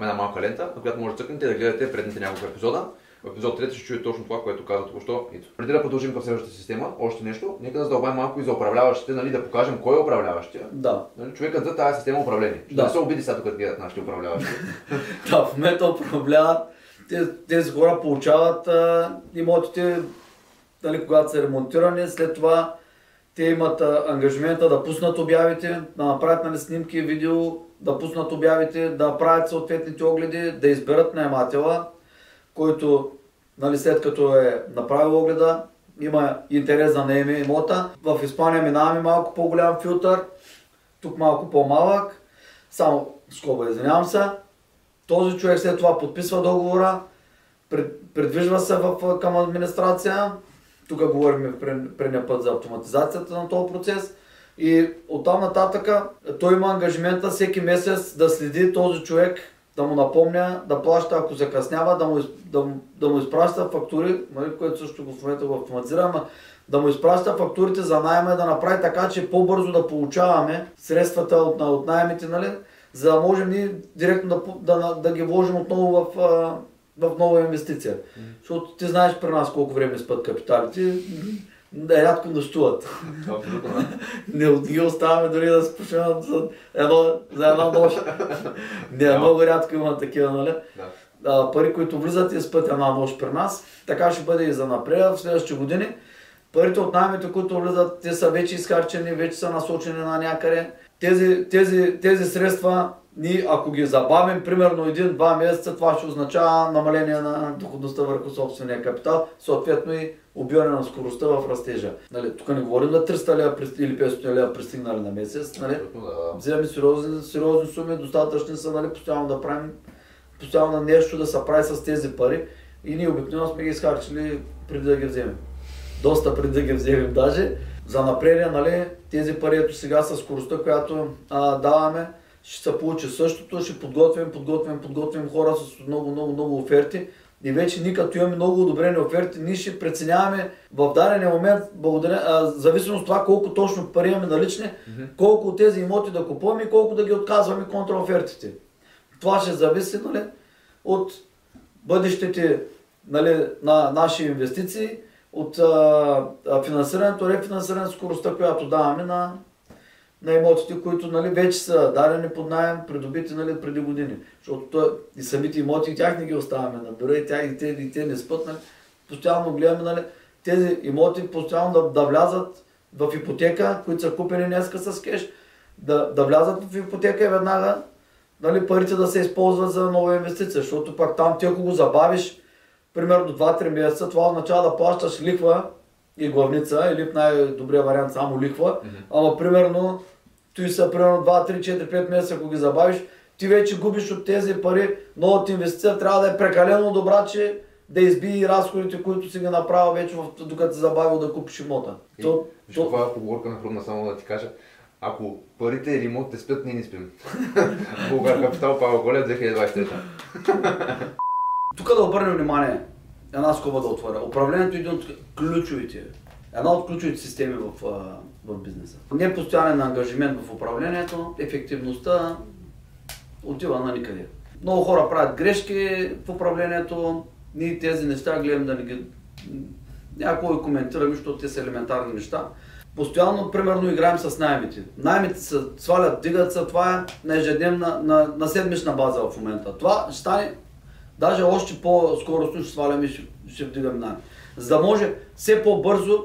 една малка лента, на която може да цъкнете да гледате предните няколко епизода. В епизод 3 ще чуете точно това, което каза току-що. Преди да продължим към следващата система, още нещо, нека да задълбаем малко и за управляващите, нали, да покажем кой е управляващия. Да. Нали, човекът за тази система управление. Ще да. не се обиди сега, като гледат нашите управляващи. <laughs> да, в момента управляват, тези, тези хора получават а, имотите, нали, когато са ремонтирани, след това те имат ангажимента да пуснат обявите, да направят нали, снимки, видео, да пуснат обявите, да правят съответните огледи, да изберат наемателя който нали, след като е направил огледа, има интерес да наеме имота. В Испания минаваме малко по-голям филтър, тук малко по-малък. Само скоба, извинявам се. Този човек след това подписва договора, предвижва се в, към администрация. Тук говорим предния път за автоматизацията на този процес. И оттам нататък той има ангажимента всеки месец да следи този човек да му напомня да плаща, ако закъснява, да му, да, да му изпраща фактури, нали, което също в момента го автоматизираме, да му изпраща фактурите за найема и да направи така, че по-бързо да получаваме средствата от, от найемите, нали, за да можем ние директно да, да, да ги вложим отново в, в нова инвестиция. Mm. Защото ти знаеш при нас колко време спът капиталите. Да рядко нощуват. <laughs> не ги оставяме дори да се за, едно, за една нощ. не, много рядко има такива, нали? Да. Пари, които влизат и спът една нощ при нас. Така ще бъде и за напред в следващите години. Парите от наймите, които влизат, те са вече изхарчени, вече са насочени на някъде. Тези, тези, тези средства ние, ако ги забавим примерно един-два месеца, това ще означава намаление на доходността върху собствения капитал, съответно и убиване на скоростта в растежа. Нали, тук не говорим за 300 лева или 500 лева пристигнали на месец. Нали? Да. Вземем сериозни, сериозни суми, достатъчни са нали, постоянно да правим постоянно нещо да се прави с тези пари и ние обикновено сме ги изхарчили преди да ги вземем. Доста преди да ги вземем даже. За напред, нали, тези пари ето сега с скоростта, която а, даваме, ще се получи същото, ще подготвим, подготвим, подготвим хора с много, много, много оферти. И вече ние като имаме много одобрени оферти, ние ще преценяваме в дадения момент, благодаря, а, зависимо от това колко точно пари имаме налични, mm-hmm. колко от тези имоти да купуваме и колко да ги отказваме контра офертите. Това ще зависи нали, от бъдещите нали, на наши инвестиции, от а, финансирането, рефинансирането, скоростта, която даваме на, на имотите, които нали, вече са дадени под найем, придобити нали, преди години. Защото той, и самите имоти, и тях не ги оставяме на бюро, и, тях, и, те, и те не спът. Нали. Постоянно гледаме нали, тези имоти постоянно да, да влязат в ипотека, които са купени днеска с кеш, да, да влязат в ипотека и веднага нали, парите да се използват за нова инвестиция, защото пак там ти ако го забавиш, примерно 2-3 месеца, това означава да плащаш лихва и главница, или в най-добрия вариант само лихва, mm-hmm. ама примерно Той са примерно 2, 3, 4, 5 месеца, ако ги забавиш, ти вече губиш от тези пари, новата инвестиция трябва да е прекалено добра, че да изби разходите, които си ги направил вече, докато се забавил да купиш имота. И, то, то... това е поговорка на хрумна, само да ти кажа. Ако парите или имотите спят, ние не спим. <laughs> Българ Капитал, Павел Голев, 2023. Тук да обърнем внимание, една скоба да отворя. Управлението е един от ключовите, една от ключовите системи в, в бизнеса. Не постоянен ангажимент в управлението, ефективността отива на никъде. Много хора правят грешки в управлението, ние тези неща гледам да не ги... Някой коментираме, защото те са елементарни неща. Постоянно, примерно, играем с наймите. Наймите се свалят, дигат се, това е на ежедневна, на, на седмична база в момента. Това ще стане Даже още по-скоростно ще сваляме и ще, ще вдигаме найем. За да може все по-бързо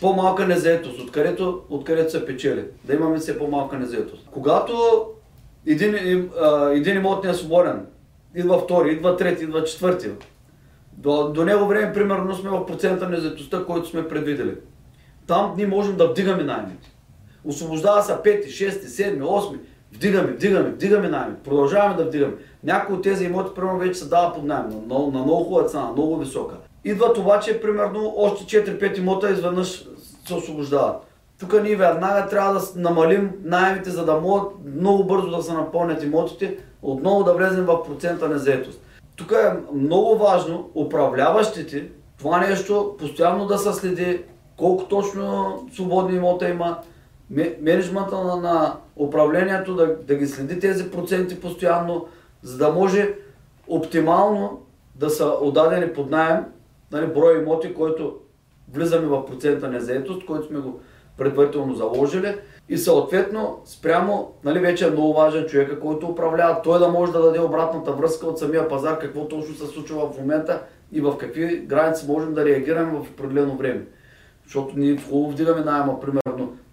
по-малка незаетост, откъдето, откъдето се печели. Да имаме все по-малка незаетост. Когато един, един имот не е свободен, идва втори, идва трети, идва четвърти. До, до него време, примерно, сме в процента на заетостта, който сме предвидели. Там ние можем да вдигаме найемите. Освобождава се пети, шести, седми, осми. Вдигаме, вдигаме, вдигаме найеми. Продължаваме да вдигаме. Някои от тези имоти, примерно, вече се дава под найем, на, на, на много хубава цена, много висока. Идват обаче, примерно, още 4-5 имота изведнъж се освобождават. Тук ние веднага трябва да намалим найемите, за да могат много бързо да се напълнят имотите, отново да влезем в процента на заетост. Тук е много важно управляващите това нещо постоянно да се следи колко точно свободни имота има, менеджмента на, на управлението да, да ги следи тези проценти постоянно, за да може оптимално да са отдадени под найем нали, брой имоти, който влизаме в процента на заетост, който сме го предварително заложили. И съответно, спрямо, нали, вече е много важен човека, който управлява, той да може да даде обратната връзка от самия пазар, какво точно се случва в момента и в какви граници можем да реагираме в определено време. Защото ние хубаво вдигаме найема, примерно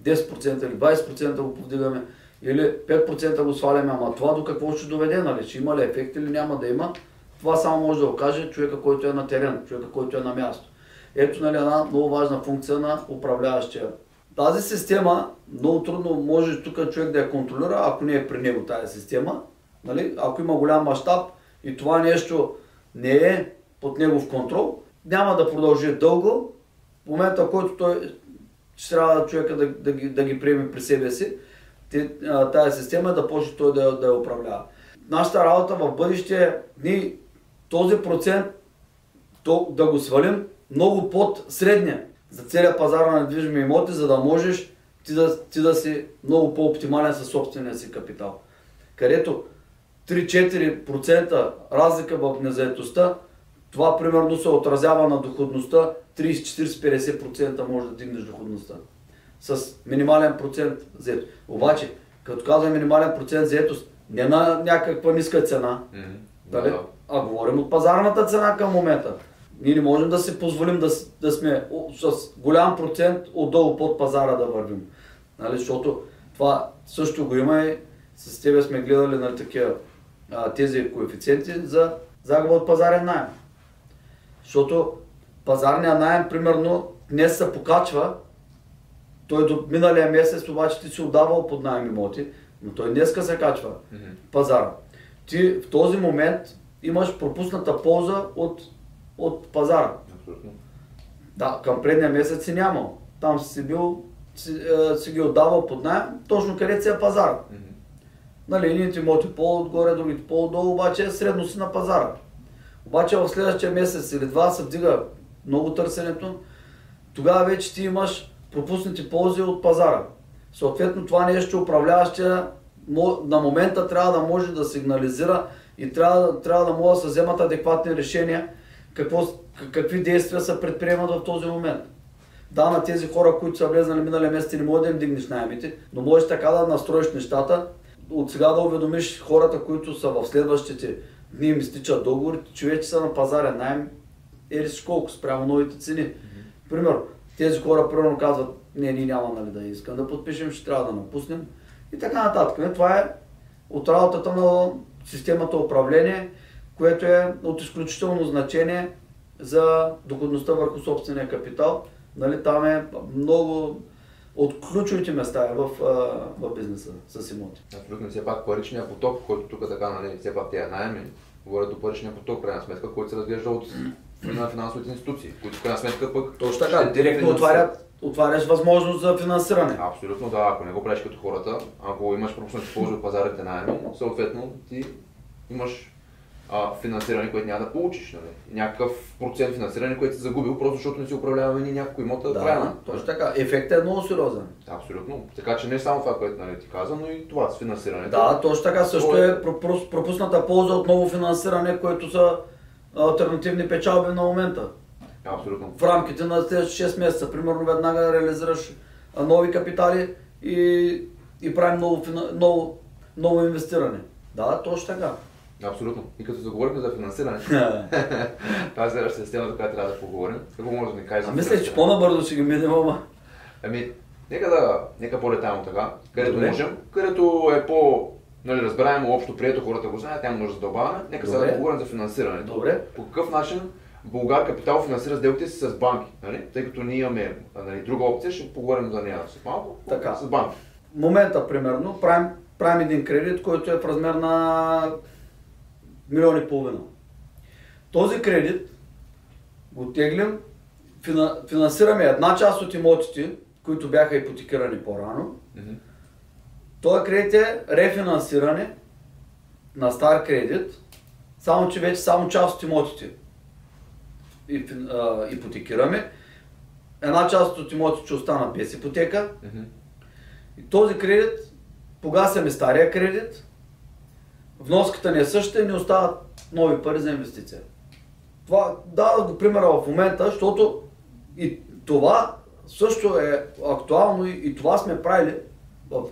10% или 20% го повдигаме, или 5% го сваляме, ама това до какво ще доведе, нали? Ще има ли ефект или няма да има, това само може да го каже човека, който е на терен, човека, който е на място. Ето нали, една много важна функция на управляващия. Тази система много трудно може тук човек да я контролира, ако не е при него тази система. Нали? Ако има голям мащаб и това нещо не е под негов контрол, няма да продължи дълго. В момента, в който той ще трябва човека да, да, ги, да ги приеме при себе си, тази система да почне той да, да я управлява. нашата работа в бъдеще е ние този процент то, да го свалим много под средния за целия пазар на недвижими имоти, за да можеш ти да, ти да си много по-оптимален със собствения си капитал. Където 3-4% разлика в незаетостта, това примерно се отразява на доходността 30-40-50% може да дигнеш доходността. С минимален процент заето. Обаче, като казвам минимален процент заетост, не на някаква ниска цена, Мгм. дали? Да, а говорим от пазарната цена към момента. Ние не можем да си позволим да, да сме с голям процент отдолу под пазара да вървим. Нали? Защото това също го има и с тебе сме гледали на такива а, тези коефициенти за загуба от пазарен найем. Защото пазарния найем, примерно, днес се покачва, той до миналия месец обаче ти си отдавал под найем имоти, но той днеска се качва Мгм. пазара. Ти в този момент имаш пропусната полза от, от пазара. Абсолютно. Да, към предния месец си нямал. Там си бил, си, е, си ги отдавал под найем, точно където си е пазар. Мгм. Нали, едините имоти по-отгоре, другите по-долу, обаче е средно си на пазара. Обаче в следващия месец или два се вдига много търсенето, тогава вече ти имаш пропуснати ползи от пазара. Съответно това нещо управляващия на момента трябва да може да сигнализира и трябва, трябва да могат да се вземат адекватни решения какво, какви действия се предприемат в този момент. Да, на тези хора, които са влезнали миналия месец, не може да им дигнеш найемите, но можеш така да настроиш нещата, от сега да уведомиш хората, които са в следващите дни им изтичат договорите, че вече са на пазарен найем, ели си колко спрямо новите цени. Примерно, тези хора примерно казват, не, ние няма нали, да искам да подпишем, ще трябва да напуснем и така нататък. Не, Това е от работата на системата управление, което е от изключително значение за доходността върху собствения капитал. Нали, там е много от ключовите места в, в бизнеса с имоти. Абсолютно. Все пак паричния поток, който тук така, нали, все пак тези найеми, говорят до паричния поток, крайна сметка, който се разглежда от на финансовите институции, които в крайна сметка пък Точно така, директно отварят, отваряш възможност за финансиране. Абсолютно да, ако не го правиш като хората, ако имаш пропуснати ползи от пазарите найеми, съответно ти имаш а, финансиране, което няма да получиш. Нали? Някакъв процент финансиране, което си загубил, просто защото не си управляваме ни няколко имота Да, правилно. точно така. Ефектът е много сериозен. Абсолютно. Така че не само това, което нали, ти каза, но и това с финансирането. Да, точно така. Също е- пропус- пропусната полза от ново финансиране, което са альтернативни печалби на момента. Абсолютно. В рамките на следващите 6 месеца, примерно веднага реализираш нови капитали и, и правим ново, ново, ново инвестиране. Да, точно така. Абсолютно. И като заговорим за финансиране, това е следващата система, за която трябва да поговорим. Какво може да ни кажеш А мисля, че по-набързо ще ги минем, ама. Ами, нека да, нека по-детайлно така, където Добре. можем, където е по нали, разбираемо, общо прието, хората го знаят, няма нужда да задълбаваме. Нека сега да поговорим за финансирането. Добре. По какъв начин Българ Капитал финансира сделките си с банки, нали? тъй като ние имаме нали, друга опция, ще поговорим за нея след малко, Така. с банки. В момента, примерно, правим, правим един кредит, който е в размер на милион и половина. Този кредит го теглим, фина, финансираме една част от имотите, които бяха ипотекирани по-рано. Мгм. Този кредит е рефинансиране на стар кредит, само че вече само част от имотите и, фин- а, ипотекираме. Една част от имотите ще останат без ипотека, Мгм. и този кредит, погасяме стария кредит, вноската ни е същата и ни остават нови пари за инвестиция. Това дадох го примера в момента, защото и това също е актуално и, и това сме правили в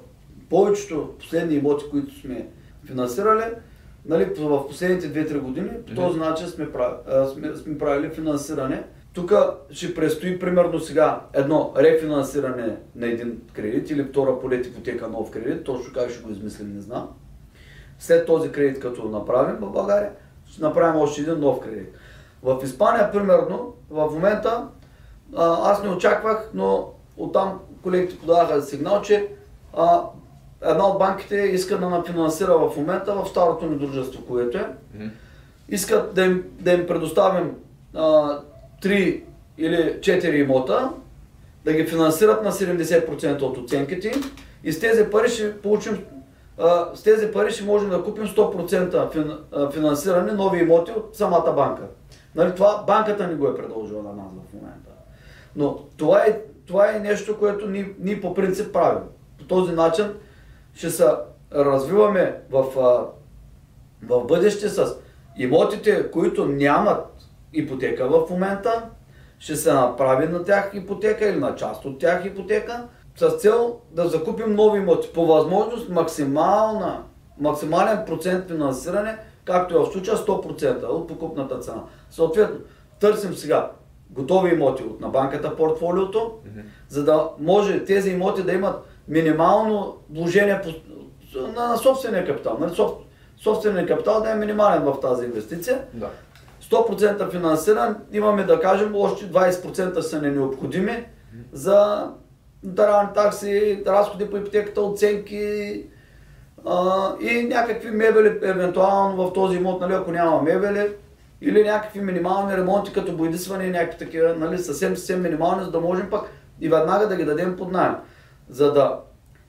повечето последни имоти, които сме финансирали. Нали, в последните 2-3 години по този начин сме, прави, сме, сме правили финансиране. Тук ще предстои примерно сега едно рефинансиране на един кредит или втора полет ипотека нов кредит, точно как ще го измислим, не знам. След този кредит, като направим в България, ще направим още един нов кредит. В Испания, примерно, в момента аз не очаквах, но оттам колегите подадаха сигнал, че а, една от банките иска да нафинансира в момента в старото ни дружество, което е. Искат да им, да им предоставим а, 3 или 4 имота, да ги финансират на 70% от оценките и с тези пари ще получим с тези пари ще можем да купим 100% фин, а, финансиране нови имоти от самата банка. Нали, това банката ни го е предложила на нас в момента. Но това е, това е нещо, което ние, ние по принцип правим. По този начин ще се развиваме в, в бъдеще с имотите, които нямат ипотека в момента, ще се направи на тях ипотека или на част от тях ипотека, с цел да закупим нови имоти. По възможност максимална, максимален процент финансиране, както е в случая 100% от покупната цена. Съответно, търсим сега готови имоти от на банката портфолиото, mm-hmm. за да може тези имоти да имат минимално вложение на, на собствения капитал. Нали? Собственият капитал да е минимален в тази инвестиция. Да. 100% финансиран, имаме да кажем, още 20% са не необходими за даравани такси, разходи по ипотеката, оценки а, и някакви мебели, евентуално в този имот, нали, ако няма мебели, или някакви минимални ремонти, като боядисване някакви такива, нали, съвсем, съвсем минимални, за да можем пък и веднага да ги дадем под найем. За да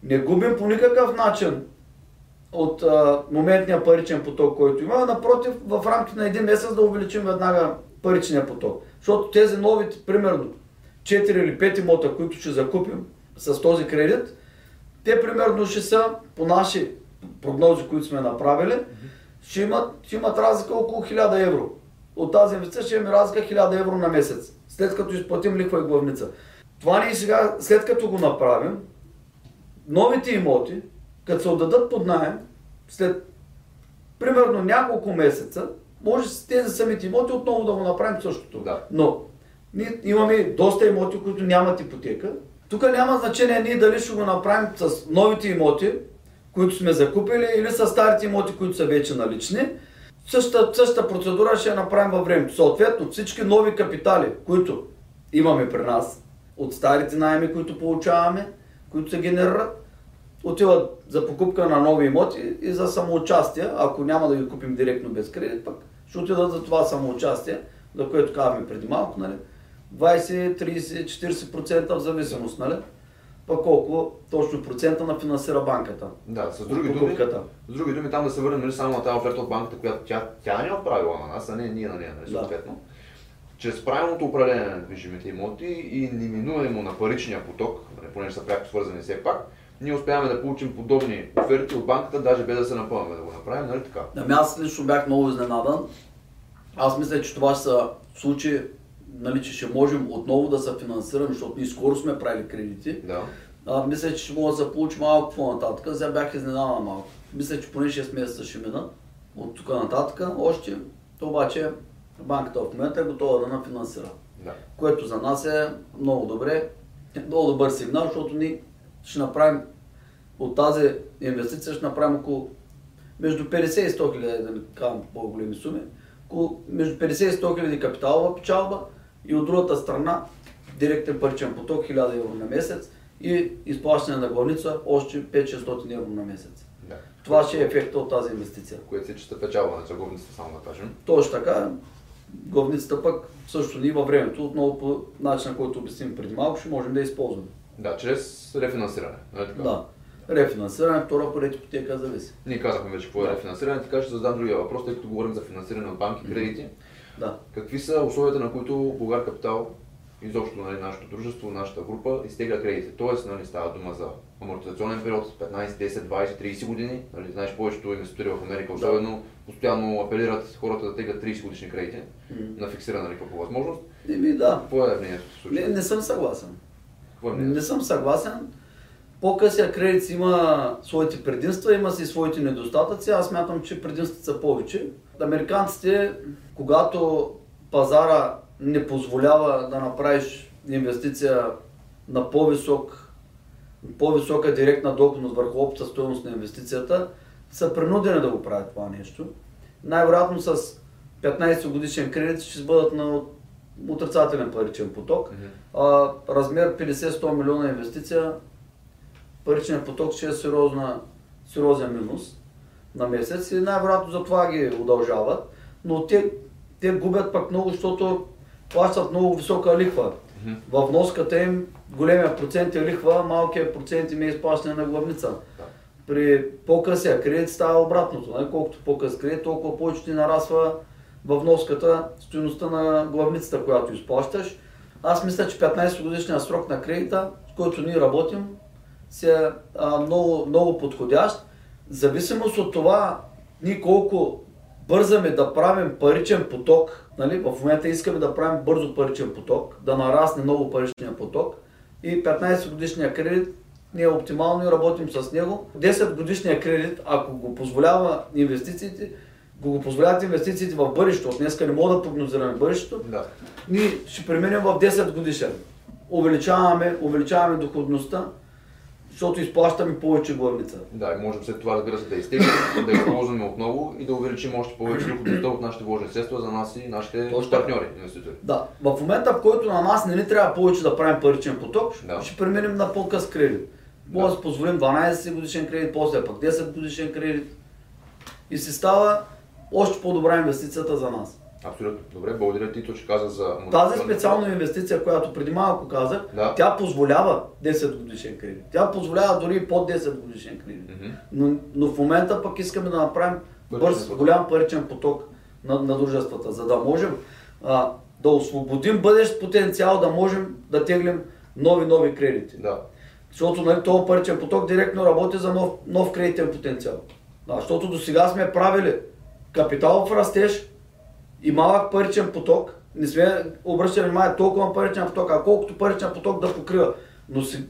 не губим по никакъв начин от а, моментния паричен поток, който има, напротив, в рамките на един месец да увеличим веднага паричния поток. Защото тези новите, примерно, 4 или 5 имота, които ще закупим с този кредит, те примерно ще са, по наши прогнози, които сме направили, ще имат, ще имат разлика около 1000 евро. От тази инвестиция ще имаме разлика 1000 евро на месец, след като изплатим лихва и главница. Това ни сега, след като го направим, новите имоти, като се отдадат под найем, след примерно няколко месеца, може с тези самите имоти отново да го направим същото. Да. Но ние имаме доста имоти, които нямат ипотека. Тук няма значение ние дали ще го направим с новите имоти, които сме закупили, или с старите имоти, които са вече налични. Същата, същата процедура ще я направим във времето. Съответно, всички нови капитали, които имаме при нас, от старите найеми, които получаваме, които се генерират, отиват за покупка на нови имоти и за самоучастие, ако няма да ги купим директно без кредит, пък ще отидат за това самоучастие, за което казваме преди малко, нали? 20, 30, 40% в зависимост, нали? Пък колко точно процента на финансира банката. Да, с други, думи, с други думи, там да се върнем нали, само на тази оферта от банката, която тя, тя не е отправила на нас, а не ние на нея, нали, съответно. Да чрез правилното управление на недвижимите имоти и неминуемо на паричния поток, нали, понеже са пряко свързани все пак, ние успяваме да получим подобни оферти от банката, даже без да се напълваме да го направим, нали така? Ами аз лично бях много изненадан. Аз мисля, че това ще са случаи, нали, че ще можем отново да се финансираме, защото ние скоро сме правили кредити. Да. А, мисля, че ще мога да се получи малко по-нататък. Сега бях изненадан малко. Мисля, че поне 6 месеца ще минат от тук нататък. Още, обаче банката в момента е готова да нафинансира. Да. Което за нас е много добре, много добър сигнал, защото ние ще направим от тази инвестиция ще направим около между 50 и 100 хиляди, да не казвам по-големи суми, около между 50 и 100 хиляди капиталова печалба и от другата страна директен паричен поток 1000 евро на месец и изплащане на главница още 5-600 евро на месец. Да. Това ще е ефекта от тази инвестиция. Което се чета печалба на главницата, само да кажем. Точно така. Главницата пък също ни във времето, отново по начина, който обясним преди малко, ще можем да използваме. Да, чрез рефинансиране. Нали така? Да. Рефинансиране, втора поред ипотека зависи. Ние казахме вече какво е да. рефинансиране, така ще задам другия въпрос, тъй като говорим за финансиране от банки, кредити. Да. Какви са условията, на които Българ Капитал, изобщо нали, нашето дружество, нашата група, изтегля кредити? Тоест, нали, става дума за амортизационен период 15, 10, 20, 30 години. Нали, знаеш, повечето инвеститори в Америка, особено, да. постоянно апелират хората да теглят 30 годишни кредити mm. на фиксирана лихва по възможност. Еми да. Какво е мнението в случая? Не, не съм съгласен. Какво е не съм съгласен по-късия кредит има своите предимства, има си своите недостатъци. Аз мятам, че предимствата са повече. Американците, когато пазара не позволява да направиш инвестиция на по-висок, по-висока директна доходност върху общата стоеност на инвестицията, са принудени да го правят това нещо. Най-вероятно с 15 годишен кредит ще бъдат на отрицателен паричен поток. А, размер 50-100 милиона инвестиция паричният поток ще е сериозна, сериозен минус на месец и най-вероятно за това ги удължават, но те, те губят пък много, защото плащат много висока лихва. Mm-hmm. В вноската им големия процент е лихва, малкият процент им е изплащане на главница. При по-късия кредит става обратното. Нали? Колкото по-къс кредит, толкова повече ти нарасва във вноската стоеността на главницата, която изплащаш. Аз мисля, че 15 годишния срок на кредита, с който ние работим, си е много, много подходящ. В зависимост от това, ние колко бързаме да правим паричен поток, нали? в момента искаме да правим бързо паричен поток, да нарасне много паричния поток и 15 годишния кредит ние оптимално и работим с него. 10 годишния кредит, ако го позволява инвестициите, го позволяват инвестициите в бъдещето, от днеска не мога да прогнозираме бъдещето, Да. ние ще преминем в 10 годишен. Увеличаваме, увеличаваме доходността, защото изплащаме повече главница. Да, и можем след това, разбира се, да изтеглим, да използваме отново и да увеличим още повече доходността от нашите вложени средства за нас и нашите Точно партньори, инвеститори. Да, в момента, в който на нас не ни трябва повече да правим паричен поток, Да. ще преминем на по-къс кредит. Може да Да. си позволим 12 годишен кредит, после пък 10 годишен кредит и се става още по-добра инвестицията за нас. Абсолютно. Добре, благодаря ти, че каза за... Тази специална инвестиция, която преди малко казах, Да. тя позволява 10 годишен кредит. Тя позволява дори и под 10 годишен кредит. Мгм. Но, но в момента пък искаме да направим бърз, голям паричен поток на, на дружествата, за да можем а, да освободим бъдещ потенциал, да можем да теглим нови, нови кредити. Да. Защото нали, този паричен поток директно работи за нов, нов кредитен потенциал. Да, защото до сега сме правили капиталов растеж и малък паричен поток. Не сме обръщали внимание толкова паричен поток, а колкото паричен поток да покрива. Но, си,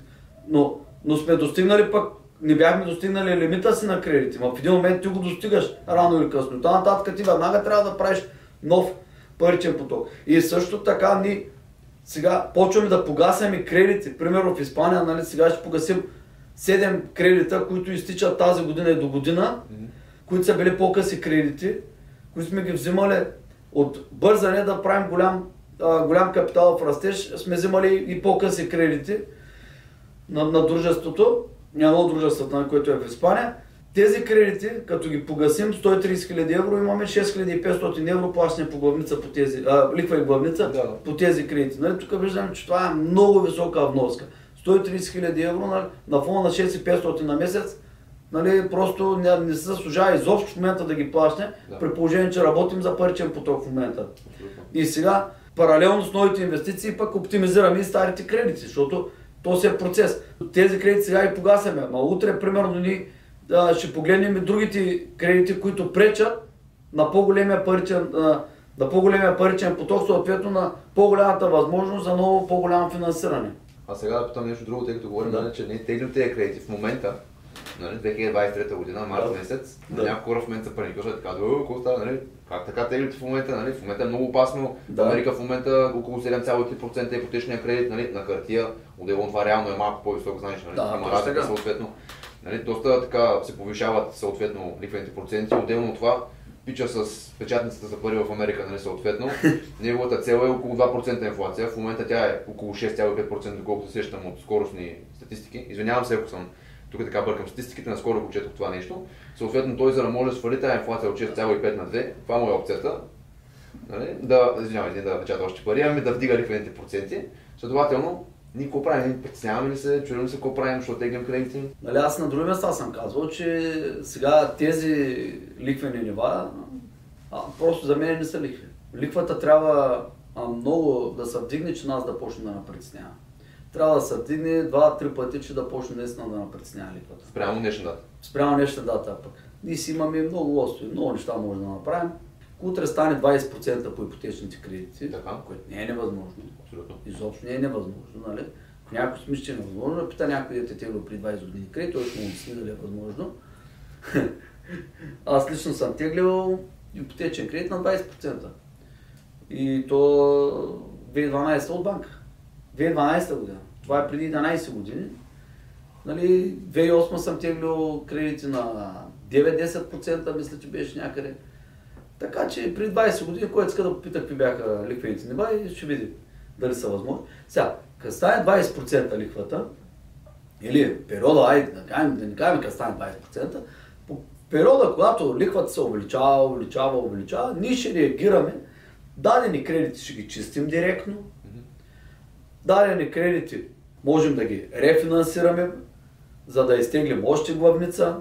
но, но сме достигнали пък, не бяхме достигнали лимита си на кредити. Но в един момент ти го достигаш рано или късно. Та нататък ти веднага трябва да правиш нов паричен поток. И също така ни сега почваме да погасяме кредити. Примерно в Испания, нали, сега ще погасим 7 кредита, които изтичат тази година и до година, които са били по-къси кредити, които сме ги взимали от бързане да правим голям, а, голям капиталов растеж, сме взимали и по-къси кредити на, на дружеството, на едно от дружеството, на което е в Испания. Тези кредити, като ги погасим, 130 000 евро, имаме 6500 евро плащане по главница по тези, а, ликва и главница да. по тези кредити. Нали? Тук виждаме, че това е много висока вноска. 130 000 евро на, на фона на 6500 на месец, нали, просто не, не се заслужава изобщо в момента да ги плащаме, Да. при положение, че работим за паричен поток в момента. И сега, паралелно с новите инвестиции, пък оптимизираме и старите кредити, защото то си е процес. Тези кредити сега ги погасяме, ама утре, примерно, ни а, ще погледнем и другите кредити, които пречат на по-големия паричен, а, на по-големия паричен поток, съответно на по-голямата възможност за ново по-голямо финансиране. А сега да питам нещо друго, тъй като говорим, Да. че ние теглим тези кредити в момента, нали, 2023 година, март Да. месец, Да. някои хора в момента се паникуват така, да, какво става, нали, как така теглите в момента, нали, в момента е много опасно, Да. Америка в момента около 7,3% е ипотечния кредит, нали, на хартия, отделно това реално е малко по-висок, знаеш, нали, Да, има разлика съответно. Нали, доста така се повишават съответно лихвените проценти, отделно от това пича с печатницата за пари в Америка, нали, съответно. <laughs> Неговата цел е около 2% инфлация. В момента тя е около 6,5%, доколкото се сещам от скоростни статистики. Извинявам се, ако съм тук така бъркам статистиките, наскоро го четох това нещо. Съответно, той за да може да свали тази инфлация от 6,5 на 2, това му е опцията. Нали? Да, извинявайте, не да печата още пари, ами да вдига лихвените проценти. Следователно, ние какво правим? Ние Притесняваме ли се, чудим се какво правим, защото теглим кредити? Нали, аз на други места съм казвал, че сега тези ликвени нива а, просто за мен не са ликви. Ликвата трябва а, много да се вдигне, че нас да почне да напритеснява. Трябва да се вдигне два-три пъти, че да почне наистина да напритеснява ликвата. Спрямо днешна дата. Спрямо нещо дата пък. Ние си имаме много лостови, много неща може да направим. Ако утре стане 20% по ипотечните кредити, Така. което не е невъзможно. Абсолютно. Изобщо не е невъзможно, нали? Ако някой си мисли, че е невъзможно, да пита някой дете тегло при 20 години кредит, той ще му обясни дали е възможно. <laughs> Аз лично съм теглил ипотечен кредит на 20%. И то 2012 от банка. 2012 година. Това е преди 11 години. Нали, 2008 съм теглил кредити на 9-10%, мисля, че беше някъде. Така че при 20 години, който иска да попита какви бяха лихвените нива и ще види дали са възможни. Сега, като стане 20% лихвата, или периода, айде да, кажем, да не кажем като стане 20%, по периода, когато лихвата се увеличава, увеличава, увеличава, ние ще реагираме, дадени кредити ще ги чистим директно, дадени кредити можем да ги рефинансираме, за да изтеглим още главница,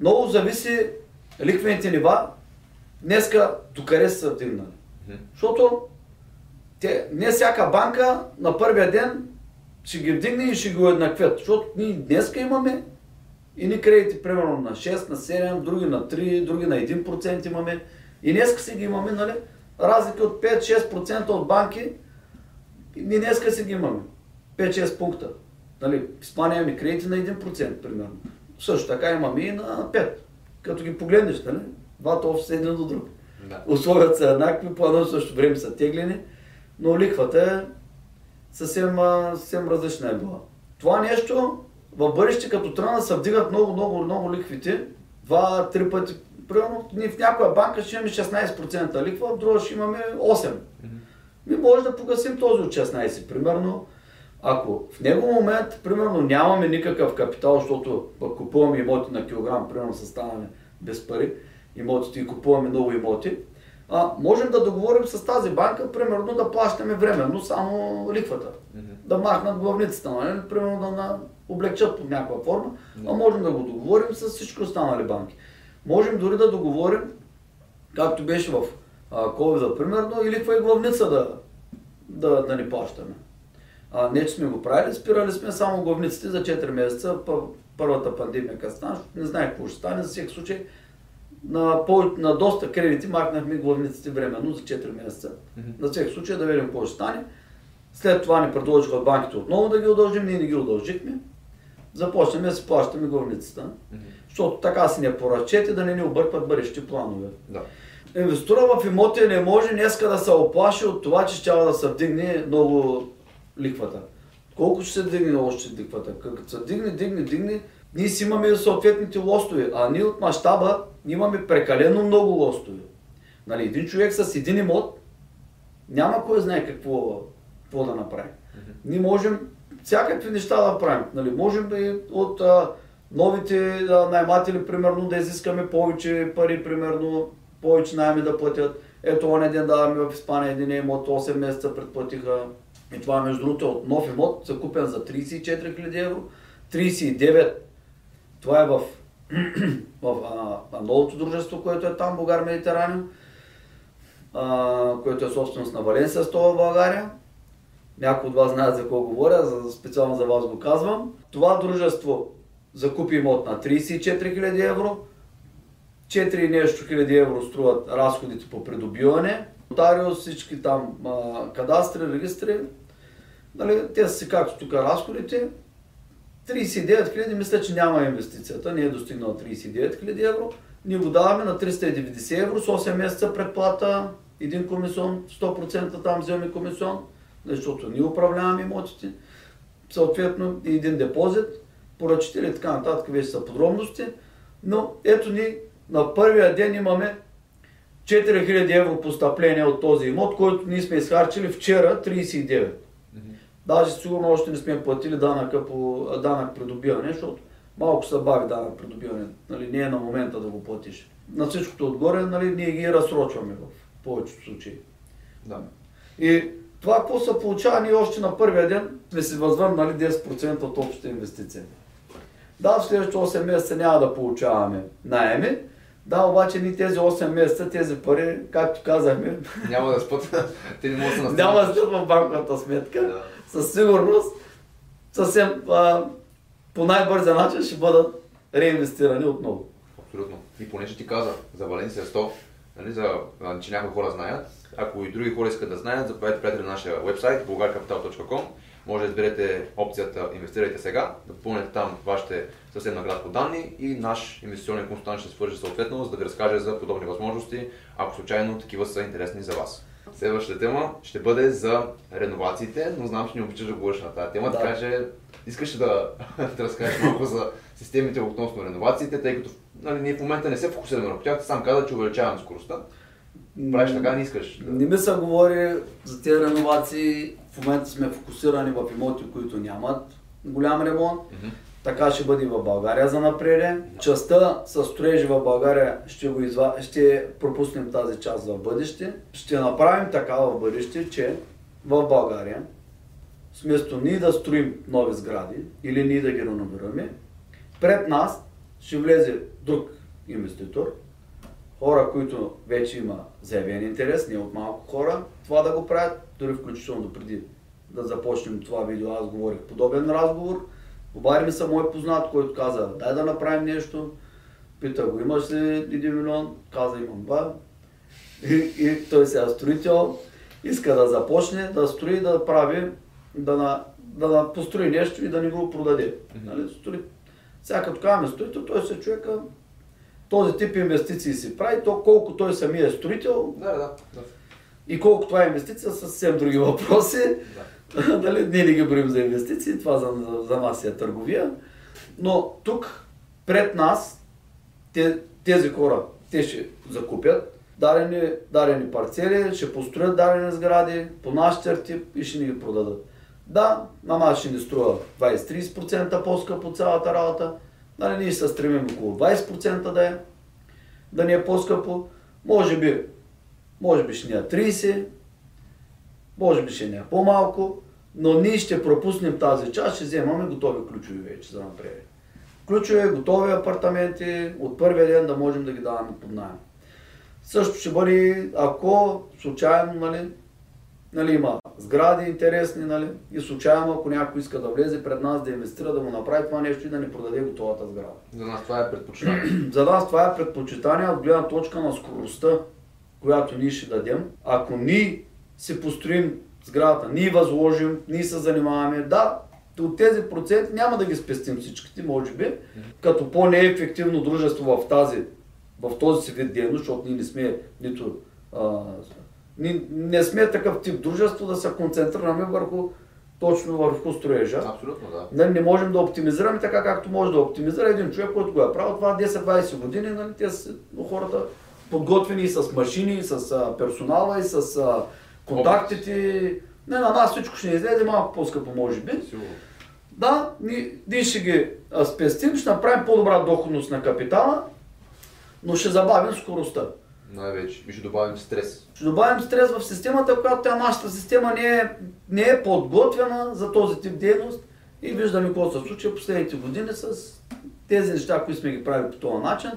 много зависи ликвените нива, днеска докъде са вдигнали. Защото те, не всяка банка на първия ден ще ги вдигне и ще ги уеднаквят. Защото ние днеска имаме и ни кредити, примерно на 6, на 7, други на 3, други на 1% имаме. И днеска си ги имаме, нали? Разлики от 5-6% от банки, и днеска си ги имаме. 5-6 пункта. Нали? Испания имаме кредити на 1% примерно. Също така имаме и на 5. Като ги погледнеш, нали? Двата офиса един до друг. Да. Условията са еднакви, по едно и също време са теглени, но лихвата е съвсем, съвсем различна е била. Това нещо в бъдеще, като тръгна се вдигат много, много, много лихвите, два-три пъти, примерно ние в някоя банка ще имаме 16% лихва, в друга ще имаме 8%. Ми може да погасим този от 16, примерно. Ако в него момент, примерно, нямаме никакъв капитал, защото купуваме имоти на килограм, примерно, станали без пари, имотите и купуваме много имоти, а, можем да договорим с тази банка, примерно, да плащаме временно само лихвата. Да махнат главницата, нали? примерно да на... облегчат по някаква форма, а можем да го договорим с всички останали банки. Можем дори да договорим, както беше в COVID, примерно, и лихва и главница да, да, да ни плащаме. А, не, че сме го правили, спирали сме само главниците за 4 месеца, пър- първата пандемия като стана, защото не знаех какво ще стане, за всеки случай на, по, на доста кредити махнахме главниците временно за 4 месеца. На всеки случай да видим какво ще стане. След това ни предложиха от банките отново да ги удължим, ние не ги удължихме. Започнем да си плащаме главницата, защото така си не поразчети да не ни объркват бъдещи планове. Да. Инвестора в имоти не може днеска да се оплаши от това, че ще да се вдигне много лихвата. Колко ще се вдигне още лихвата? Като се дигне, дигне, дигне, ние си имаме съответните лостове, а ние от мащаба имаме прекалено много лостове. Нали, един човек с един имот няма кой знае какво, какво да направи. Ние можем всякакви неща да правим. Нали, можем и от а, новите а, найматели, примерно, да изискаме повече пари, примерно, повече найми да платят. Ето, оня ден даваме в Испания един имот, 8 месеца предплатиха. И това, между другото, е от нов имот, закупен за 34 000 евро. 39 това е в, <clears throat> в а, новото дружество, което е там, Българ Медитераниум, което е собственост на Валенсия Стола в България. Някои от вас знаят за какво говоря, за, специално за вас го казвам. Това дружество закупи имот на 34 000 евро, 4 и нещо хиляди евро струват разходите по придобиване, нотариус, всички там а, кадастри, регистри, нали, те са си както тук разходите, 39 хиляди, мисля, че няма инвестицията, не е достигнала 39 хиляди евро. Ние го даваме на 390 евро с 8 месеца предплата, един комисион, 100% там вземем комисион, защото ние управляваме имотите, съответно и един депозит, поръчители и така нататък, вече са подробности. Но ето ни на първия ден имаме 4000 евро постъпление от този имот, който ние сме изхарчили вчера 39. Даже сигурно още не сме платили данъка по данък придобиване, защото малко се бави данък придобиване. Нали, не е на момента да го платиш. На всичкото отгоре нали, ние ги разсрочваме в повечето случаи. Да. И това какво се получава, ние още на първия ден сме си възвърнали 10% от общата инвестиция. Да, в следващите 8 месеца няма да получаваме найеми, да, обаче ни тези 8 месеца, тези пари, както казахме, Няма да спът. Те не могат да се няма да стоят в банковата сметка. Да. Със сигурност, съвсем а, по най-бързия начин ще бъдат реинвестирани отново. Абсолютно. И понеже ти каза за Валенсия 100, нали, за, че някои хора знаят, ако и други хора искат да знаят, заповядайте приятели на нашия вебсайт bulgarcapital.com. Може да изберете опцията Инвестирайте сега, да попълнете там вашите съвсем накратко данни и наш инвестиционен консултант ще свържи съответно, за да ви разкаже за подобни възможности, ако случайно такива са интересни за вас. Следващата тема ще бъде за реновациите, но знам, че не обичаш да говориш на тази тема, Да. така че искаш да, <laughs> да разкажеш малко за системите относно реновациите, тъй като нали, ние в момента не се фокусираме върху тях, сам каза, че увеличаваме скоростта. Правиш така, не искаш. Да... Не ми се говори за тези реновации. В момента сме фокусирани в имоти, които нямат голям ремонт. Мгм. Така ще бъде и в България за напреде. Частта с строежи в България ще, го изва... ще пропуснем тази част в бъдеще. Ще направим така в бъдеще, че в България, вместо ние да строим нови сгради или ние да ги реновираме, пред нас ще влезе друг инвеститор, хора, които вече има заявен интерес, не от малко хора, това да го правят, дори включително преди да започнем това видео, аз говорих подобен разговор. Обади ми се мой познат, който каза, дай да направим нещо. Пита го, имаш ли 1 милион? Каза, имам два. И, и той сега строител, иска да започне да строи, да прави, да, на, да, да построи нещо и да ни го продаде. Mm-hmm. Нали? Строи. Сега като казваме строител, той се човека този тип инвестиции си прави, то колко той самия е строител Да, да, да. И колко това е инвестиция, са съвсем други въпроси. да. Дали, <laughs> ние не ги броим за инвестиции, това за, за, за нас е търговия. Но тук, пред нас, те, тези хора, те ще закупят дадени, дадени парцели, ще построят дадени сгради по наш тип и ще ни ги продадат. Да, на нас ще ни струва 20-30% по-скъпо цялата работа, Нали, ние се стремим около 20% да е, да ни е по-скъпо. Може би, може би ще ни е 30, може би ще ни е по-малко, но ние ще пропуснем тази част, ще вземаме готови ключови вече за напред. Ключове, готови апартаменти, от първия ден да можем да ги даваме под найем. Също ще бъде, ако случайно нали, нали, има сгради интересни, нали, и случайно, ако някой иска да влезе пред нас, да инвестира, да му направи това нещо и да ни продаде готовата сграда. За нас това е предпочитание. <clears throat> За нас това е предпочитание от гледна точка на скоростта, която ние ще дадем. Ако ние си построим сградата, ние възложим, ние се занимаваме, да, от тези проценти няма да ги спестим всичките, може би, като по-неефективно дружество в тази в този си вид дейност, защото ние не сме нито а, не, не сме такъв тип дружество да се концентрираме върху точно върху строежа. Абсолютно, да. Нали, не можем да оптимизираме така, както може да оптимизира един човек, който го е правил това 10-20 години. Нали, те са хората подготвени и с машини, и с а, персонала, и с а, контактите. Не, на нас всичко ще ни излезе малко по-скъпо, може би. Сигурно. Да, ние, ние ще ги спестим, ще направим по-добра доходност на капитала, но ще забавим скоростта. Най-вече. И ще добавим стрес. Ще добавим стрес в системата, която тя нашата система не е, не е подготвена за този тип дейност и виждаме какво се случва последните години с тези неща, които сме ги правили по този начин.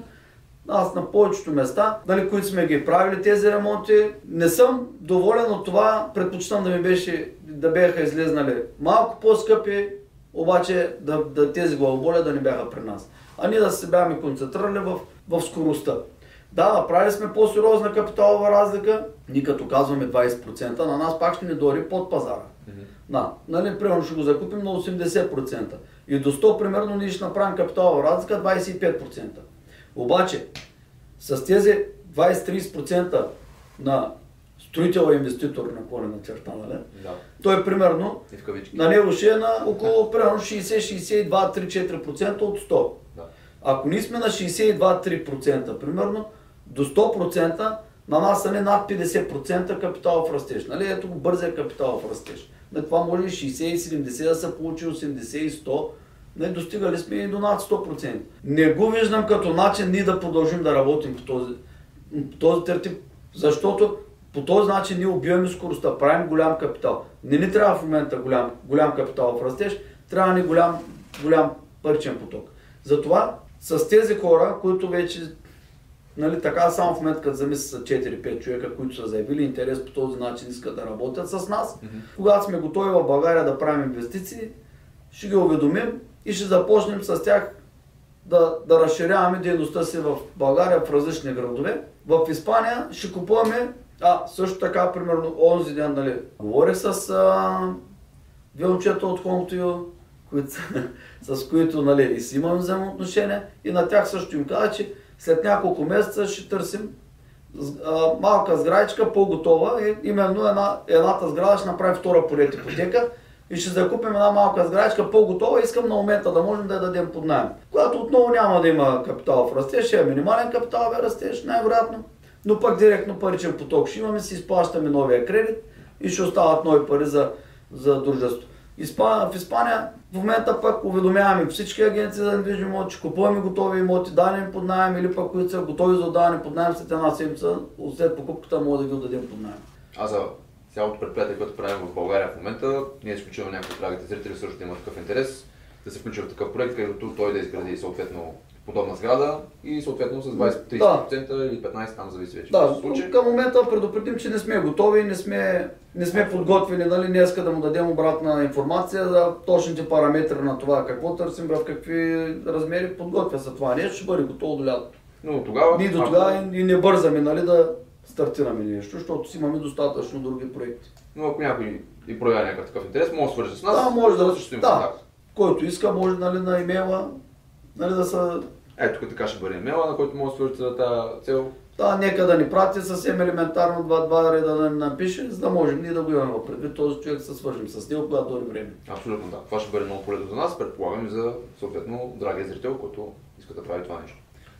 Аз на повечето места, нали, които сме ги правили тези ремонти, не съм доволен от това, предпочитам да ми беше, да бяха излезнали малко по-скъпи, обаче да, да тези главоболя да не бяха при нас. А ние да се бяхме концентрирали в, в скоростта. Да, направили сме по-сериозна капиталова разлика, ние като казваме 20%, на нас пак ще ни дори под пазара. Да, нали, примерно ще го закупим на 80%. И до 100 примерно ние ще направим капиталова разлика 25%. Обаче, с тези 20-30% на строител инвеститор на колена черта, нали? Да. Той примерно в на него ще е на около примерно 60-62-3-4% от 100. Да. Ако ние сме на 62-3% примерно, до 100% на нас са не над 50% капиталов растеж. Нали? Ето го бързия капиталов растеж. На това може и 60 и 70 да се получи 80 и 100. Не, достигали сме и до над 100%. Не го виждам като начин ние да продължим да работим по този, по този тертип, защото по този начин ние убиваме скоростта, правим голям капитал. Не ни трябва в момента голям, голям капиталов растеж, трябва ни голям, голям паричен поток. Затова с тези хора, които вече нали, така само в момента, като замисля са 4-5 човека, които са заявили интерес по този начин, искат да работят с нас. Когато сме готови в България да правим инвестиции, ще ги уведомим и ще започнем с тях да, да разширяваме дейността си в България, в различни градове. В Испания ще купуваме, а също така, примерно, онзи ден, нали, говорих с а, две момчета от Хомтио, които, с които нали, и си имам взаимоотношения и на тях също им каза, че след няколко месеца ще търсим малка сградичка, по-готова. И именно една, едната сграда ще направи втора поред ипотека и ще закупим една малка сградичка по-готова. Искам на момента да можем да я дадем под найем. Когато отново няма да има капиталов растеж, ще е минимален капиталов растеж, най-вероятно. Но пък директно паричен поток ще имаме, си изплащаме новия кредит и ще остават нови пари за, за дружество. В Испания в момента пък уведомяваме всички агенции за недвижими имоти, купуваме готови имоти, дадем под найем или пък които са готови за отдаване под найем след една седмица, след покупката може да ги отдадем под найем. А за цялото предприятие, което правим в България в момента, ние изключваме някои от dragите зрители, също имат такъв интерес. да се включи в такъв проект, където той да изгради съответно подобна сграда и съответно с 20-30% Да. или 15% там зависи вече. Да, случи. към момента предупредим, че не сме готови, не сме, не сме подготвени, нали, днеска да му дадем обратна информация за точните параметри на това, какво търсим, в какви размери, подготвя се това нещо, ще бъде готово до лятото. Но тогава... Ние до тогава и не бързаме, нали, да стартираме нещо, защото си имаме достатъчно други проекти. Но ако някой и проявява някакъв такъв интерес, може да свърже с нас. Да, може да- в да. контакт. Който иска, може нали, на имейла, нали, да са Ето тук така ще бъде имейла, на който може да свържете за тази цел. Да, нека да ни прати съвсем елементарно два-два реда да ни напише, за да можем ние да го имаме предвид този човек, да се свържим с него, когато дойде време. Абсолютно да. Това ще бъде много полезно за нас, предполагам и за съответно драгия зрител, който иска да прави това нещо.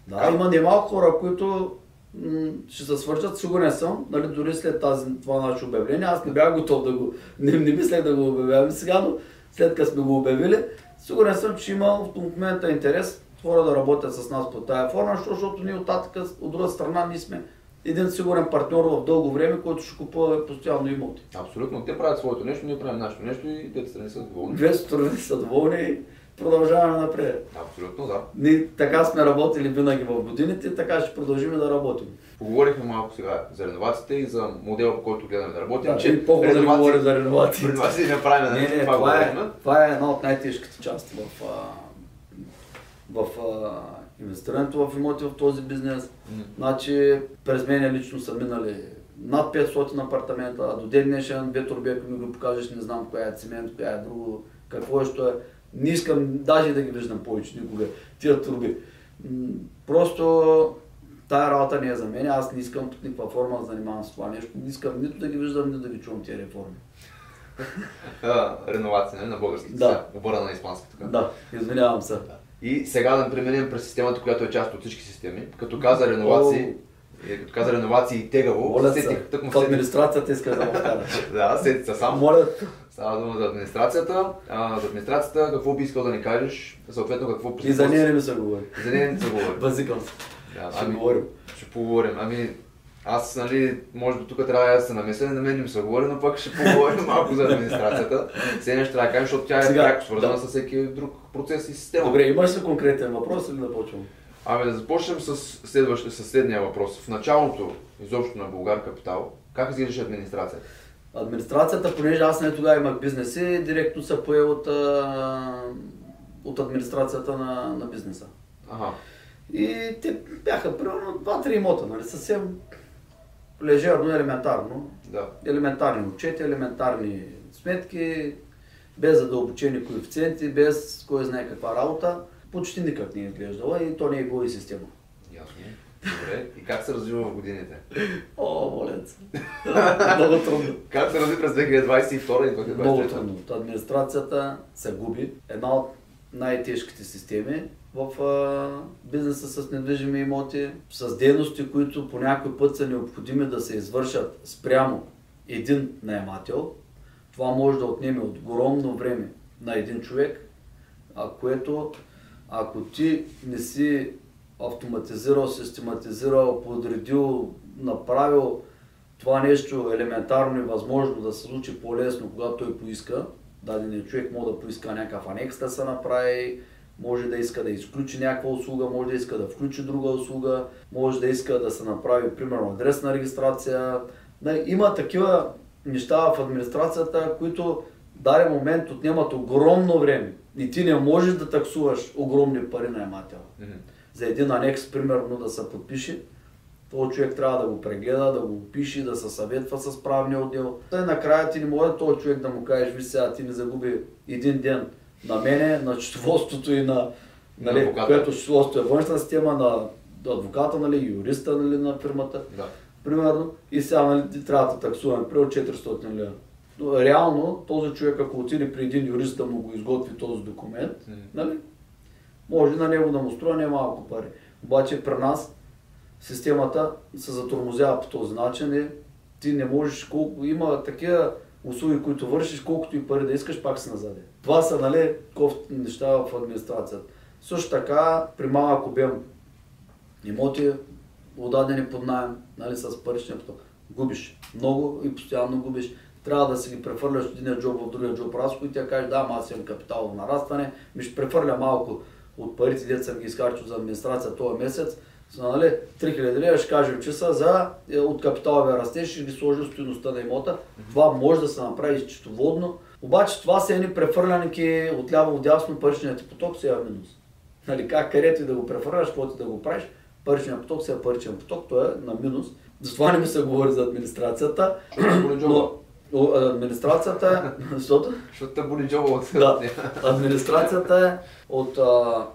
Да, има немалко хора, които ще се свържат, сигурен съм, нали, дори след тази, това наше обявление. Аз не бях готов да го, не, не мислех да го обявяваме сега, но след като сме го обявили, сигурен съм, че има в момента интерес хора да работят с нас по тая форма, защото- ние оттатък, от друга страна, ние сме един сигурен партньор в дълго време, който ще купува постоянно имоти. Абсолютно. Те правят своето нещо, ние правим нашето нещо и двете страни са доволни. Две страни са доволни продължаваме напред. Абсолютно, да. Ние така сме работили винаги в годините, така ще продължим да работим. Поговорихме малко сега за реновациите и за модела, по който гледаме да работим. Да, че по-хубаво да реновации- говорим за реновации. Реновации не правим, Не, нали? не, това това е, това е една от най-тежките части в, в а, инвестирането в имоти в този бизнес. М. Значи, през мен лично са минали над 500 апартамента, а до ден днешен две турби, ако ми го покажеш, не знам коя е цимент, коя е друго, какво е, що е. Не искам даже да ги виждам повече никога, тия турби. М, Просто тая работа не е за мен, аз не искам под никаква форма да занимавам с това нещо. Не искам нито да ги виждам, нито да ги чувам тия реформи. Реновация нали, на българските. Да. Обърна на испански така. Да, извинявам се. И сега да преминем през системата, която е част от всички системи. Като каза реновации, и като каза реновации и тегаво, Моля сетих, се, тъкмо администрацията иска да вкараш. <laughs> Да, сетих се сам. Моля, Става дума за администрацията. А, за администрацията какво би искал да ни кажеш, съответно какво и за нея не ми се говори. За нея не се говори. Базикам се. Да, Ще ами, говорим. ще поговорим. Ами, аз, нали, може би тук трябва да се намеся, на мен не ми се говори, но пък ще поговорим малко за администрацията. Все нещо трябва да кажем, защото тя е Сега, пряко свързана да. с всеки друг процес и система. Добре, имаш ли конкретен въпрос или да почвам? Ами да започнем с, следващ, с следния въпрос. В началото, изобщо на Българ Капитал, как изглеждаше администрацията? Администрацията, понеже аз не тогава имах бизнеси, директно се пое от, от администрацията на, на бизнеса. Ага. И те бяха примерно 2-3 имота, нали? Съвсем лежерно, елементарно. Да. Елементарни отчети, елементарни сметки, без задълбочени коефициенти, без кой знае каква работа. Почти никак не е изглеждала и то не е било и система. Ясно. Добре. И как се развива в годините? О, молец. <laughs> Много трудно. Как се разви през 2022 и 2023? Много трудно. Администрацията се губи. Една от най-тежките системи в а, бизнеса с недвижими имоти, с дейности, които по някой път са необходими да се извършат спрямо един наемател. Това може да отнеме огромно време на един човек, а което ако ти не си автоматизирал, систематизирал, подредил, направил това нещо елементарно и възможно да се случи по-лесно, когато той поиска. Даденият човек може да поиска някакъв анекс да се направи, може да иска да изключи някаква услуга, може да иска да включи друга услуга, може да иска да се направи, примерно, адресна регистрация. Има такива неща в администрацията, които даден момент отнемат огромно време. И ти не можеш да таксуваш огромни пари на ематела. Мгм. За един анекс, примерно, да се подпише, този човек трябва да го прегледа, да го опише, да се съветва с правния отдел. Тъй накрая ти не може този човек да му кажеш, виж сега ти не загуби един ден на мене, на счетоводството и на, На нали, адвоката. което счетоводството е външна система, на адвоката, нали, юриста нали, на фирмата, Да. примерно, и сега нали, ти трябва да таксуваме при 400 лева. Но Реално, този човек, ако отиде при един юрист да му го изготви този документ, нали, може на него да му струва не малко пари. Обаче при нас системата се затормозява по този начин и ти не можеш, колко има такива услуги, които вършиш, колкото и пари да искаш, пак си назаде. Това са нали, кофти неща в администрацията. Също така, при малък обем имоти, отдадени под найем, нали, с паричния поток, губиш. Много и постоянно губиш. трябва да си ги прехвърляш от един джоб в другия джоб и тя каже, да, ама аз имам капитално нарастване, ми ще прехвърля малко от парите, деца съм ги изхарчил за администрация този месец, са, нали, 3000 лева ще кажем, че са за, е, от капиталовия растеж и ги сложи стоеността на имота. Това може да се направи счетоводно. Обаче това са едни прехвърлянки от ляво в дясно, паричният ти поток си е минус. Нали, как където и да го прехвърляш, каквото да го правиш, паричният поток си е паричен поток, той е на минус. Затова не ми се говори за администрацията. Но, но администрацата е, <laughs> защото... Защото те боли джоба от Да, <laughs> администрацията е от а,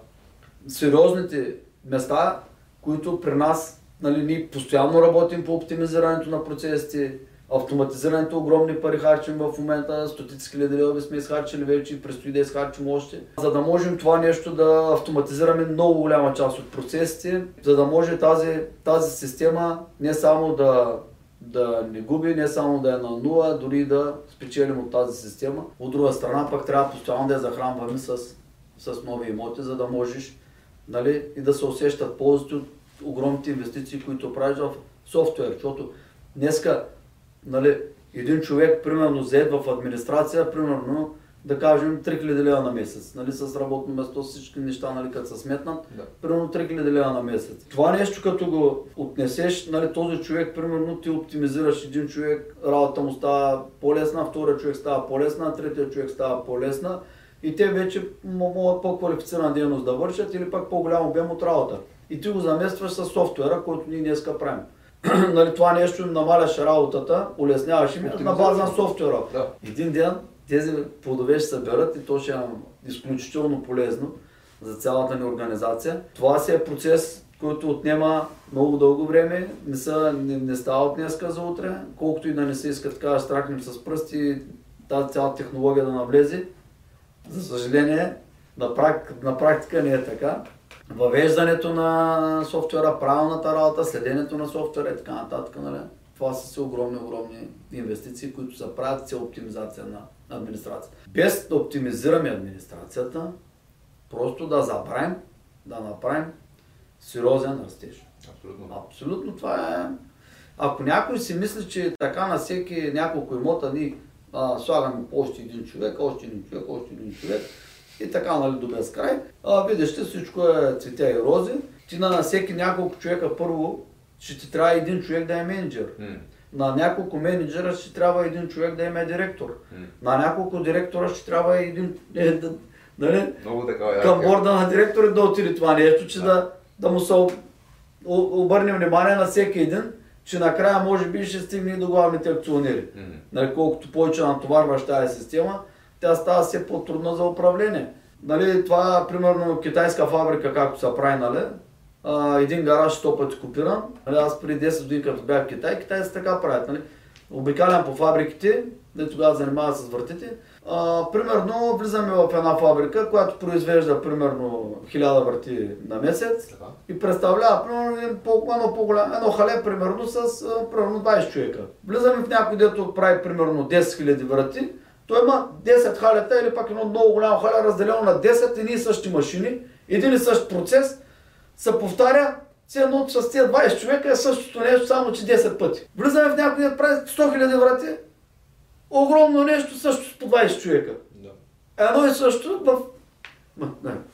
сериозните места, които при нас, нали, ние постоянно работим по оптимизирането на процесите, автоматизирането огромни пари харчим в момента, стотици хиляди лева сме изхарчили вече и предстои да изхарчим още. За да можем това нещо да автоматизираме много голяма част от процесите, за да може тази, тази система не само да да не губи, не само да е на нула, дори да спечелим от тази система. От друга страна пък трябва постоянно да я захранваме с, с нови имоти, за да можеш нали, и да се усещат ползите от огромните инвестиции, които правиш в софтуер. Защото днеска нали, един човек, примерно, зает в администрация, примерно, да кажем 3000 лева на месец, нали, с работно место, с всички неща, нали, като се сметнат, да. примерно 3000 лева на месец. Това нещо, като го отнесеш, нали, този човек, примерно, ти оптимизираш един човек, работата му става по-лесна, втория човек става по-лесна, третия човек става по-лесна и те вече могат по-квалифицирана дейност да вършат или пак по-голям обем от работа. И ти го заместваш с софтуера, който ние днеска правим. <clears throat> нали, това нещо намаляш работата, улесняваш им на база на софтуера. Да. Един ден тези плодове ще съберат и то ще е изключително полезно за цялата ни организация. Това си е процес, който отнема много дълго време, не, са, не, не става от днеска за утре, колкото и да не се иска така да страхнем с пръсти тази цяла технология да навлезе. За съжаление, на, прак, на практика не е така. Въвеждането на софтуера, правилната работа, следенето на софтуера и така нататък. Нали? Това са си огромни, огромни инвестиции, които се правят цел оптимизация на администрацията. Без да оптимизираме администрацията, просто да забравим, да направим сериозен растеж. Абсолютно. Абсолютно това е. Ако някой си мисли, че така на всеки няколко имота ни а, слагаме още един човек, още един човек, още един човек и така нали до безкрай, а, видиш, всичко е цветя и рози. Ти на всеки няколко човека първо ще ти трябва един човек да е менеджер. Mm. На няколко менеджера ще трябва един човек да има директор. Mm. На няколко директора ще трябва един... Е, да, нали? Много такава, към борда на директори да отиде това нещо, че да, да, да му се обърне внимание на всеки един, че накрая може би ще стигне и до главните акционери. Mm-hmm. Нали, колкото повече натоварваш тази система, тя става все по-трудна за управление. Нали, това, примерно, китайска фабрика, както се прави, нали, а, един гараж сто пъти копиран. Нали, аз преди 10 години, като бях в Китай, китайците така правят. Нали? Обикалям по фабриките, не тогава занимава с вратите. А, примерно влизаме в една фабрика, която произвежда примерно 1000 врати на месец така. и представлява примерно едно, по, едно, по-голям, едно хале примерно с а, примерно 20 човека. Влизаме в някой, дето прави примерно 10 000 врати, той има 10 халета или пак едно много голямо хале разделено на 10 едни и същи машини, един и същ процес, се повтаря, все едно с тези 20 човека е същото нещо, само че 10 пъти. Влизаме в някой да прави 100 000 врати, огромно нещо също по 20 човека. Да. Едно и също в...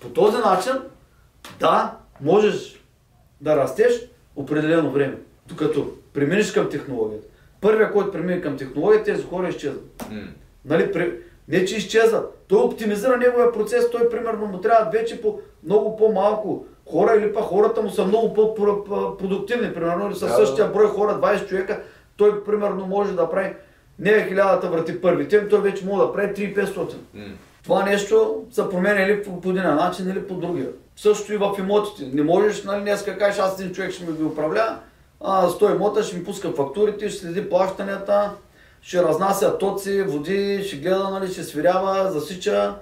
По този начин, да, можеш да растеш определено време. Докато преминеш към технологията. Първият, който премине към технологията, тези хора изчезват. Mm. Нали, не че изчезват. Той оптимизира неговия процес, той примерно му трябва вече по много по-малко хора или па хората му са много по-продуктивни, примерно, или със да, същия брой хора, 20 човека, той примерно може да прави не е хилядата врати първите, той вече може да прави 3500. Mm. Това нещо се променя или по, по един начин, или по другия. Също и в имотите. Не можеш, нали, днес кажеш, аз един човек ще ми ги управля, а 100 имота ще ми пуска фактурите, ще следи плащанията, ще разнася тоци, води, ще гледа, нали, ще свирява, засича,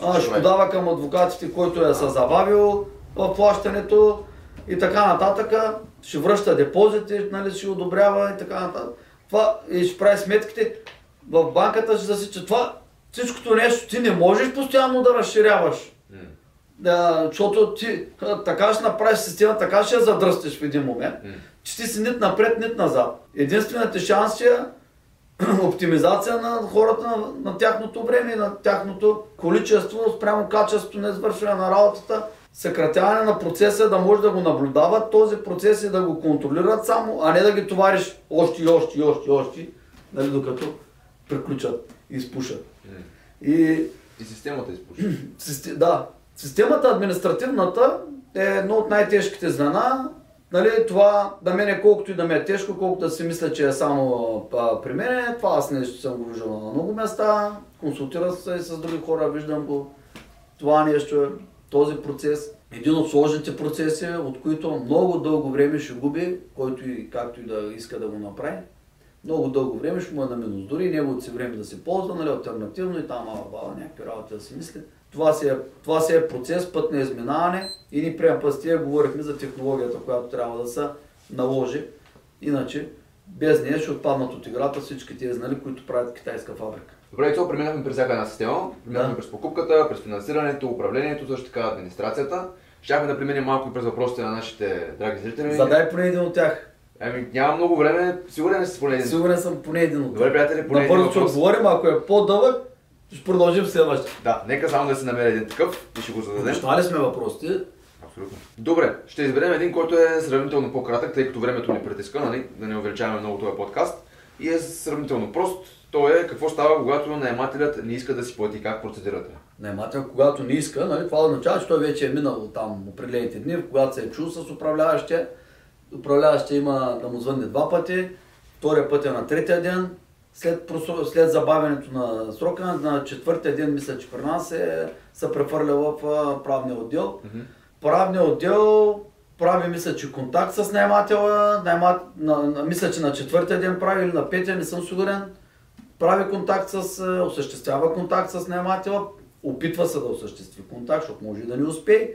а, ще подава към адвокатите, който е се забавил, в плащането и така нататък. Ще връща депозити, нали, ще одобрява и така нататък. Това и ще прави сметките. В банката ще засича това. Всичкото нещо ти не можеш постоянно да разширяваш. Mm. Да, защото ти така ще направиш система, така ще я задръстиш в един момент, mm. че ти си нит напред, нит назад. Единственият шанс е <clears throat> оптимизация на хората, на, на тяхното време, на тяхното количество спрямо качеството на извършване на работата, съкратяване на процеса, да може да го наблюдават този процес и да го контролират само, а не да ги товариш още и още и още и още, нали, докато приключат и изпушат. И И системата изпуши. <clears throat> Систе- Да. Системата административната е едно от най-тежките звена. Нали, това да мен е колкото и да ме е тежко, колкото да си мисля, че е само а, при мен, това аз нещо съм го виждал на много места, консултирал се и с други хора, виждам го. Това нещо е този процес. Един от сложните процеси, от които много дълго време ще губи, който и както и да иска да го направи. Много дълго време ще му е на минус. Дори неговото си време да се ползва, нали, альтернативно и там мала баба някакви работи да си мисли. Това си, е, това си е процес, път на изминаване и ни приема път с тия говорихме за технологията, която трябва да се наложи. Иначе без нея ще отпаднат от играта всички тези, нали, които правят китайска фабрика. Добре, и това преминахме през всяка една система. Преминахме Да. през покупката, през финансирането, управлението, също така администрацията. Щяхме да преминем малко и през въпросите на нашите драги зрители. Задай поне един от тях. Ами няма много време, сигурен си поне един? Сигурен съм поне един от Добре, приятели, поне Набързо ще отговорим, ако е по-дълъг, ще продължим следващия. Да, нека само да се намери един такъв и ще го зададем. Обещали сме въпросите. Абсолютно. Добре, ще изберем един, който е сравнително по-кратък, тъй като времето ни притиска, нали? да не увеличаваме много този подкаст. И е сравнително прост. То е какво става, когато наемателят не иска да си плати, как процедирате. Наемател, когато не иска, нали, това означава, че той вече е минал там определените дни, когато се е чул с управляващия. Управляващия има да му звънне два пъти, втория път е на третия ден. След, след забавянето на срока, на четвъртия ден, мисля, че при нас е, се прехвърля в правния отдел. Правният отдел прави, мисля, че контакт с наемателя. Наемат, на, на, мисля, че на четвъртия ден прави или на петия, не съм сигурен. Прави контакт с, е, осъществява контакт с наемателя, опитва се да осъществи контакт, защото може и да не успее.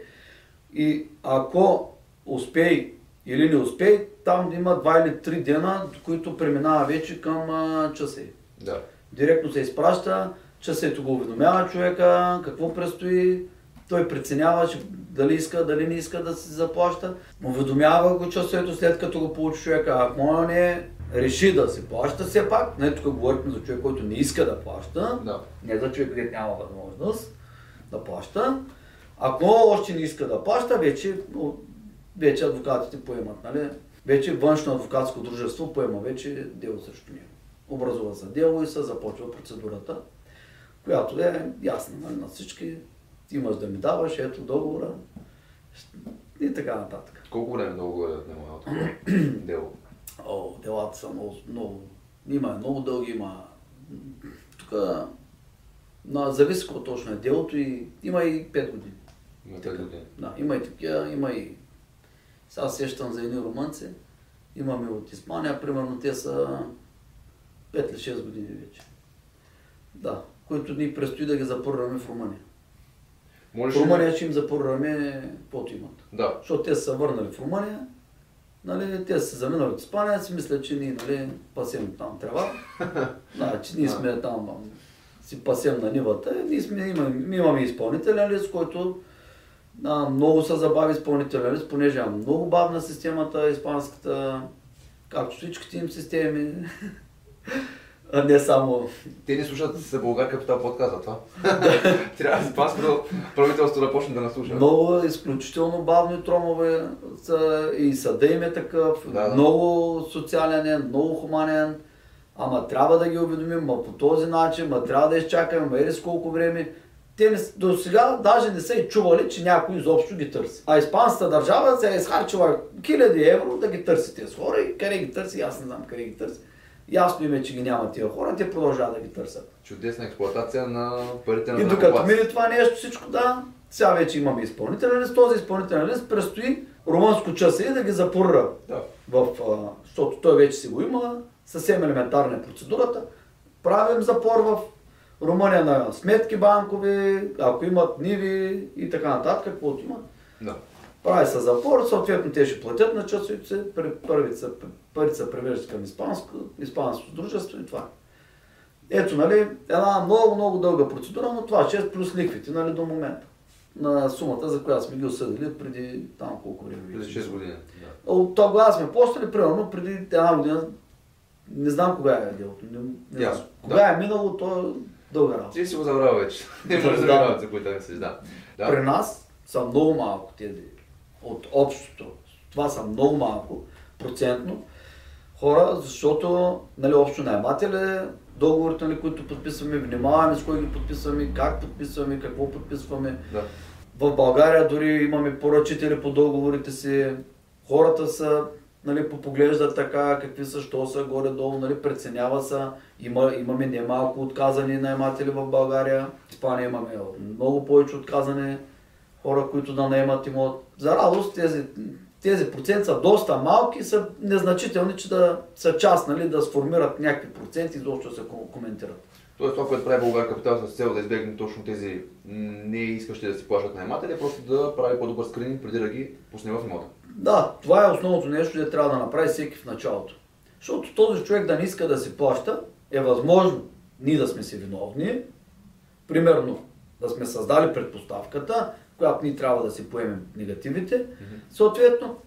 И ако успее или не успее, там има два или три дена, които преминава вече към а, часи. Да. Директно се изпраща, часето го уведомява човека, какво предстои, той преценява че дали иска, дали не иска да се заплаща. Уведомява го часето след като го получи човека. Ако не реши да се плаща все пак, не тук говорихме за човек, който не иска да плаща, Да. не за човек, където няма възможност да плаща. Ако още не иска да плаща, вече, вече адвокатите поемат, нали? Вече външно адвокатско дружество поема вече дело срещу него. Образува се дело и се започва процедурата, която е ясна нали, на всички. Имаш да ми даваш, ето договора и така нататък. Колко време много е отнема такова <clears throat> дело? О, делата са много, много, има много дълги, има тук на, зависи какво точно е делото и има и 5 години. Има пет години. Да, има и такива, има и... Сега сещам за едни румънци, имаме от Испания, примерно те са 5 или 6 години вече. Да, които ни предстои да ги запорваме в Румъния. Можеш В Румъния ще им запорваме каквото имат. Да. Защото те са върнали в Румъния, нали, те са заминали от Испания, си мислят, че ние нали, пасем там трева. <laughs> да, че ние сме там, ам, си пасем на нивата. Ние сме, имаме, имаме изпълнителен лист, който а, много се забави изпълнителен лист, понеже е много бавна системата, испанската, както всичките им системи. <laughs> а не само Те ни слушат с Българ Капитал подкаст, за това. <laughs> Трябва испанското правителство да почне да нас слуша. Много изключително бавни тромове са, и съда им е такъв, Да, да. много социален е, много хуманен, ама трябва да ги уведомим, ма по този начин, ма трябва да изчакаме, ма ери с колко време. Те не, до сега даже не са и чували, че някой изобщо ги търси. А испанската държава се е изхарчила хиляди евро да ги търси тези хора и къде ги търси, аз не знам къде ги търси. Ясно им е, че ги няма тия хора, те продължават да ги търсят. Чудесна експлуатация на парите на И докато мине това нещо, всичко да, сега вече имаме изпълнителен лист. Този изпълнителен лист предстои румънско часа и да ги запорра Да. в, а, защото той вече си го има, съвсем елементарна е процедурата. Правим запор в Румъния на сметки банкови, ако имат ниви и така нататък, каквото имат. Да. Прави се запор, съответно те ще платят на часовите си, парите се, превеждат към испанско, испанско дружество и това. Ето, нали, една много, много дълга процедура, но това ще е плюс ликвите, нали, до момента. На сумата, за която сме ги осъдили преди там колко време. Преди вече. 6 години. Да. От тогава сме постали, примерно, преди една година Не знам кога е делото. Не, не знам. Кога е минало, то е дълга работа. Ти си го забравя вече. <laughs> Не може да Да. за които да мислиш, да. да. При нас са много малко тези от общото. Това са много малко процентно хора, защото нали, общо наематели, договорите, нали, които подписваме, внимаваме с кой ги подписваме, как подписваме, какво подписваме. Да. В България дори имаме поръчители по договорите си. Хората са, нали, попоглеждат така, какви са, що са, горе-долу, нали, преценява са. Има, имаме немалко отказани наематели в България. В Испания имаме много повече отказани хора, които да наемат имот. За радост тези, тези проценти са доста малки са незначителни, че да са част, нали, да сформират някакви проценти изобщо да се ко- коментират. Тоест това, което прави Българ Капитал с цел да избегне точно тези не искащи да си плащат наематели, е просто да прави по-добър скрининг преди да ги пусне в имота. Да, това е основното нещо, което трябва да направи всеки в началото. Защото този човек да не иска да си плаща, е възможно ние да сме си виновни, примерно да сме създали предпоставката, която ние трябва да си поемем негативите, съответно,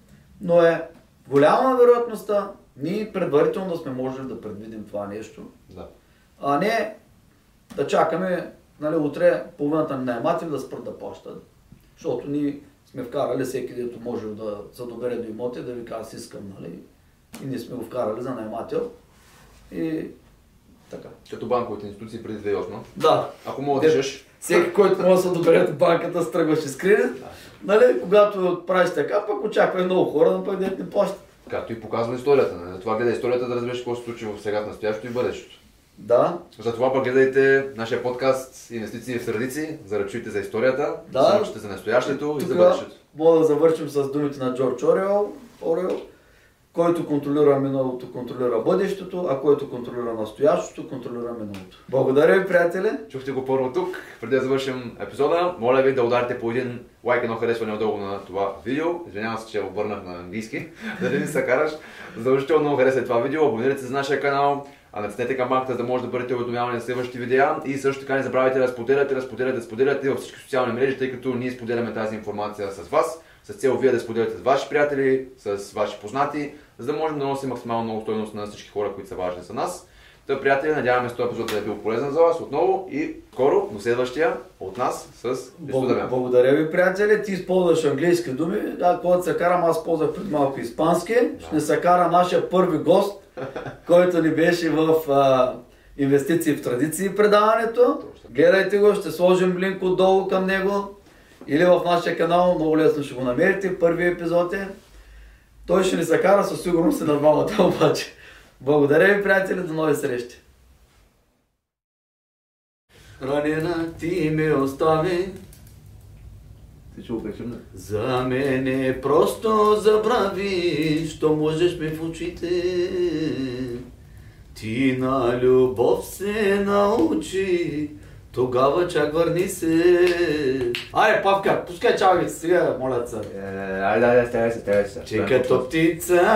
но е голяма вероятността ние предварително да сме можели да предвидим това нещо, Да. а не да чакаме нали, утре половината на наематели да спрат да плащат. Защото ние сме вкарали всеки, дето може да се добере до имоти, да ви казва, аз искам, нали? И ние сме го вкарали за наемател. И така. Като банковите институции преди 2008. Да. Ако мога да дишаш, Всеки, който може да се добере до банката, стръгваше с кредит. Нали, когато правиш така, пък очаква и много хора, но пък не плащат. както и показва историята. Нали? Затова гледай историята да разбереш какво се случи в сега, в настоящето и бъдещето. Да, Затова пък гледайте нашия подкаст Инвестиции в традиции, за да чуете за историята, Да. за да за настоящето и за тук бъдещето. мога да завършим с думите на Джордж Орел, Орел, който контролира миналото, контролира бъдещето, а който контролира настоящето, контролира миналото. Благодаря ви, приятели! Чухте го първо тук. Преди да завършим епизода, моля ви да ударите по един лайк, едно харесване отдолу на това видео. Извинявам се, че обърнах на английски, <laughs> да не ми се караш. Задължително много харесайте това видео, абонирайте се за нашия канал, а натиснете камбанката, за да може да бъдете уведомявани за следващите видеа и също така не забравяйте да споделяте, да споделяте, да споделяте във всички социални мрежи, тъй като ние споделяме тази информация с вас, с цел вие да споделяте с ваши приятели, с ваши познати, за да можем да носим максимално много стойност на всички хора, които са важни за нас. Та, приятели, надяваме се този епизод да е бил полезен за вас отново и скоро до следващия от нас с Дамян. Благодаря ви, приятели. Ти използваш английски думи. Да, когато се карам, аз ползвах пред малко испански. Ще се кара нашия първи гост, <laughs> който ни беше в а, инвестиции в традиции предаването. Гледайте го, ще сложим линк отдолу към него. Или в нашия канал, много лесно ще го намерите. Първи епизод е. Той ще ни се кара със сигурност и на двамата <laughs> обаче. Благодаря ви, приятели, до нови срещи. Ранена ти ме остави, Ти ще прекърна. за мене просто забрави, що можеш ми в очите. Ти на любов се научи, тогава чак върни се. Айде, Павка, пускай чави сега, моля се. Айде, айде, стягай се, стягай се. Че като птица